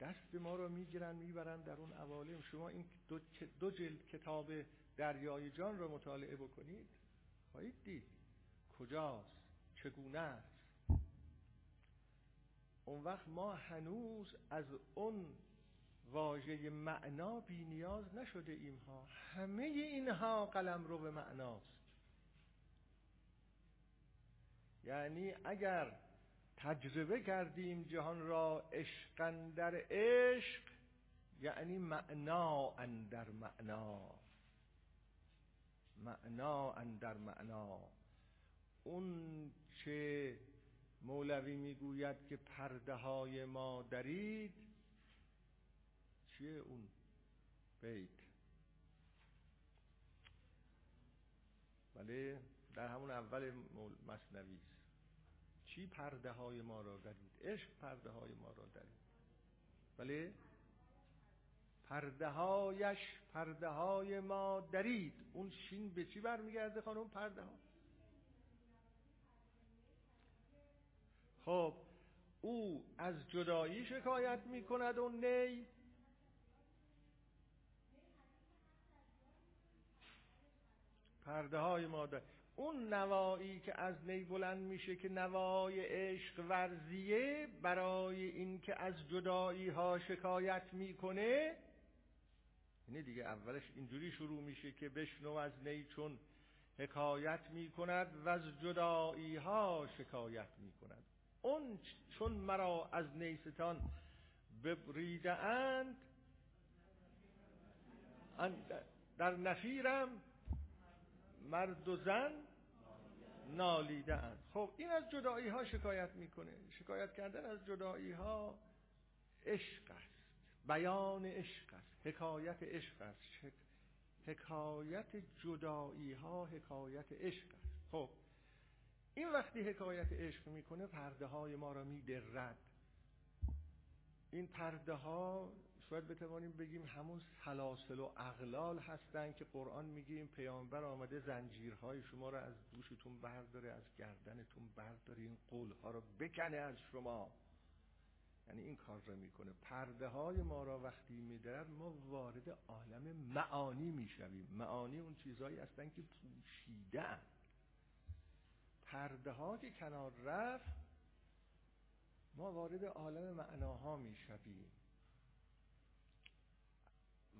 دست ما رو می‌گیرن می‌برن در اون عوالم. شما این دو, دو جلد کتاب دریای جان رو مطالعه بکنید. خواهید دید کجاست چگونه است؟ اون وقت ما هنوز از اون واژه معنا بی نیاز نشده ایم ها. همه اینها قلم رو به معناست. یعنی اگر تجربه کردیم جهان را عشق در عشق یعنی معنا اندر معنا. معنا اندر معنا. اون چه مولوی می‌گوید که پرده های ما درید چیه اون بیت؟ بله در همون اول مصنوی چی پرده های ما را دارید عشق پرده های ما را دارید بله؟ پرده هایش پرده های ما درید. اون شین به چی برمیگرده خانم؟ پرده ها. خب او از جدایی شکایت می‌کند و نی پرده های مادر اون نوایی که از نی بلند میشه که نوای عشق ورزیه برای اینکه از جدایی ها شکایت می‌کنه اینه دیگه اولش اینجوری شروع میشه که بشنو از نی چون حکایت می‌کند و از جدایی ها شکایت می‌کند. اون چون مرا از نیستان ببریده اند در نفیرم مرد و زن نالیده اند خب این از جدایی ها شکایت می‌کنه. شکایت کردن از جدایی ها عشق است. بیان عشق است. حکایت عشق است. حکایت جدایی ها حکایت عشق است. خب این وقتی حکایت عشق می‌کنه پرده های ما را میدرد. این پرده ها شاید بتوانیم بگیم همون سلاسل و اغلال هستن که قرآن میگه این پیامبر آمده زنجیرهای شما رو از دوشتون برداره از گردنتون برداره این قولها رو بکنه از شما. یعنی این کار رو می‌کنه. پرده های ما را وقتی میدرد ما وارد عالم معانی می‌شویم. معانی اون چیزهایی هستن که پوشیدن پرده ها که کنار رفت ما وارد عالم معناها می‌شویم.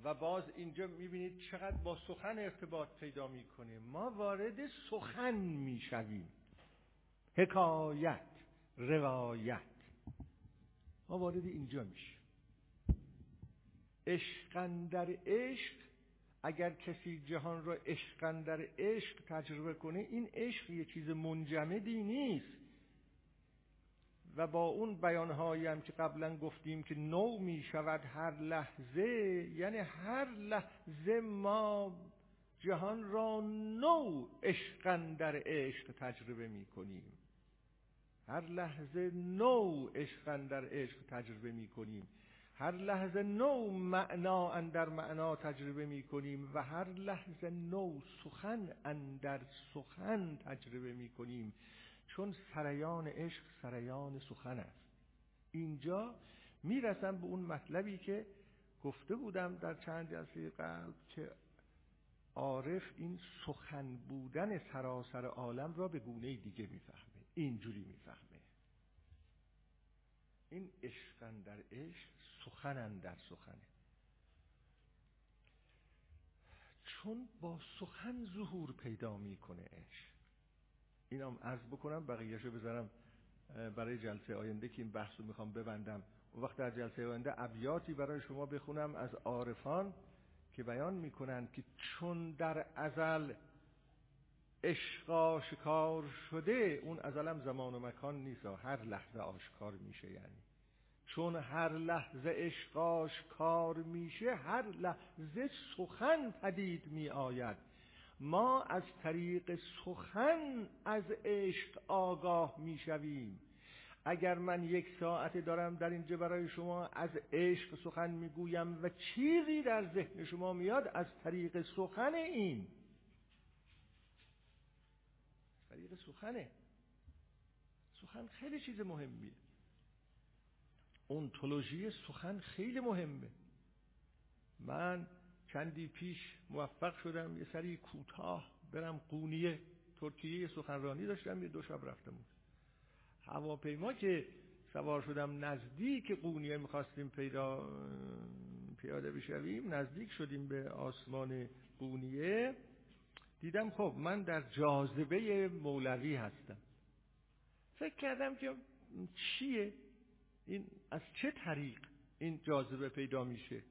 و باز اینجا می‌بینید چقدر با سخن ارتباط پیدا می‌کنه. ما وارد سخن می‌شویم. حکایت روایت. ما وارد اینجا میشیم. در عشق اگر کسی جهان را در عشق تجربه کنه این عشق یه چیز منجمدی نیست. و با اون بیانهایی هم که قبلا گفتیم که نو می شود هر لحظه یعنی هر لحظه ما جهان را نو عشقا در عشق تجربه می کنیم هر لحظه نو عشقا در عشق تجربه می کنیم هر لحظه نو معنا اندر معنا تجربه می کنیم و هر لحظه نو سخن اندر سخن تجربه می کنیم چون سریان عشق سریان سخن است. اینجا می‌رسم به اون مطلبی که گفته بودم در چند جلسه قلب که عارف این سخن بودن سراسر عالم را به گونه دیگه می‌فهمه. اینجوری می‌فهمه. این عشقن در عشق سخنن در سخنه. چون با سخن ظهور پیدا می‌کنه عشق. اینم عرض بکنم بقیهشو بذارم برای جلسه آینده که این بحث رو می‌خوام ببندم. و وقت در جلسه آینده ابیاتی برای شما بخونم از عارفان که بیان می‌کنند که چون در ازل عشق آشکار شده اون ازلم زمان و مکان نیست هر لحظه آشکار میشه یعنی. چون هر لحظه عشق آشکار میشه هر لحظه سخن پدید می آید ما از طریق سخن از عشق آگاه می‌شویم. اگر من یک ساعت دارم در اینجا برای شما از عشق سخن می‌گویم و چیزی در ذهن شما میاد از طریق سخن این. طریق سخنه. سخن خیلی چیز مهمیه. اونتولوژی سخن خیلی مهمه. من چندی پیش موفق شدم یه سری کوتاه برم قونیه ترکیه سخنرانی داشتم یه دو شب رفتم. هواپیما که سوار شدم نزدیک قونیه می‌خواستیم پیدا پیاده بشویم نزدیک شدیم به آسمان قونیه. دیدم خب من در جاذبه مولوی هستم. فکر کردم که چیه؟ این از چه طریق این جاذبه پیدا میشه؟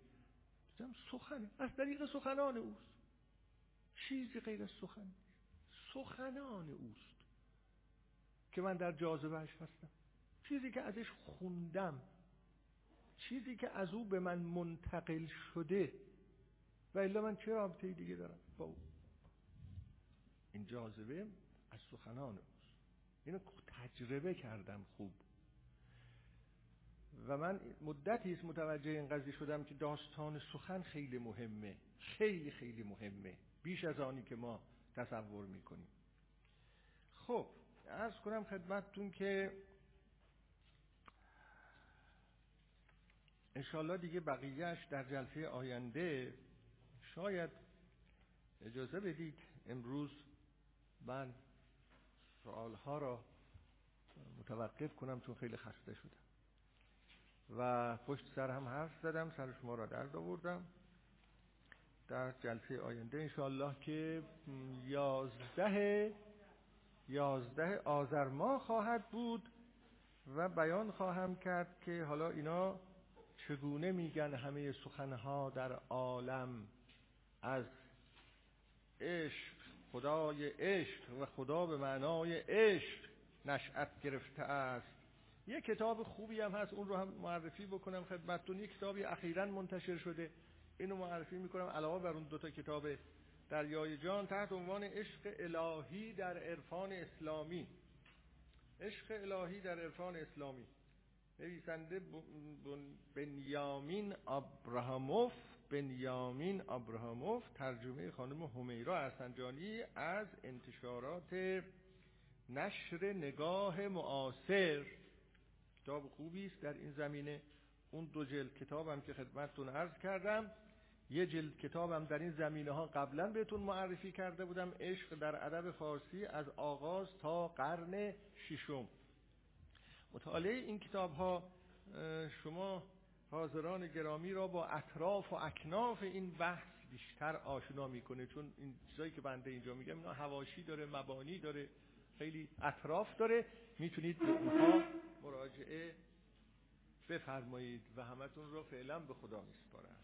سخنه از طریق سخنان اوست. چیزی غیر از سخن سخنان اوست که من در جاذبهش هستم. چیزی که ازش خوندم چیزی که از او به من منتقل شده. و الا من چه رابطه دیگه دارم با او؟ این جاذبه از سخنان اوست. اینو تجربه کردم خوب. و من مدتی است متوجه این قضیه شدم که داستان سخن خیلی مهمه. خیلی خیلی مهمه. بیش از آنی که ما تصور می‌کنیم. خب ارز کنم خدمتتون که انشالله دیگه بقیهش در جلسه آینده شاید اجازه بدید امروز من سوالها را متوقف کنم چون خیلی خسته شدم. و پشت سر هم حرف زدم سر شما را درد آوردم. در جلسه آینده انشاءالله که یازده یازده آذر ماه خواهد بود و بیان خواهم کرد که حالا اینا چگونه میگن همه سخنها در عالم. از عشق خدای عشق و خدا به معنای عشق نشأت گرفته است. یه کتاب خوبی هم هست اون رو هم معرفی بکنم خدمتتون. یک کتابی اخیرا منتشر شده. اینو معرفی می‌کنم علاوه بر اون دوتا کتاب دریای جان تحت عنوان عشق الهی در عرفان اسلامی. عشق الهی در عرفان اسلامی. نویسنده بنیامین ابراهاموف بنیامین ابراهاموف ترجمه خانم همیرا ارسنجانی از انتشارات نشر نگاه معاصر. کتاب خوبی است در این زمینه. اون دو جلد کتابم که خدمتتون عرض کردم یه جلد کتابم در این زمینه ها قبلا بهتون معرفی کرده بودم عشق در ادب فارسی از آغاز تا قرن ششم. مطالعه این کتاب ها شما حاضران گرامی را با اطراف و اکناف این بحث بیشتر آشنا می‌کنه چون این چیزایی که بنده اینجا میگم اینا هواشی داره مبانی داره خیلی اطراف داره. می‌تونید اونها مراجعه بفرمایید و همتون رو فعلا به خدا میسپارم.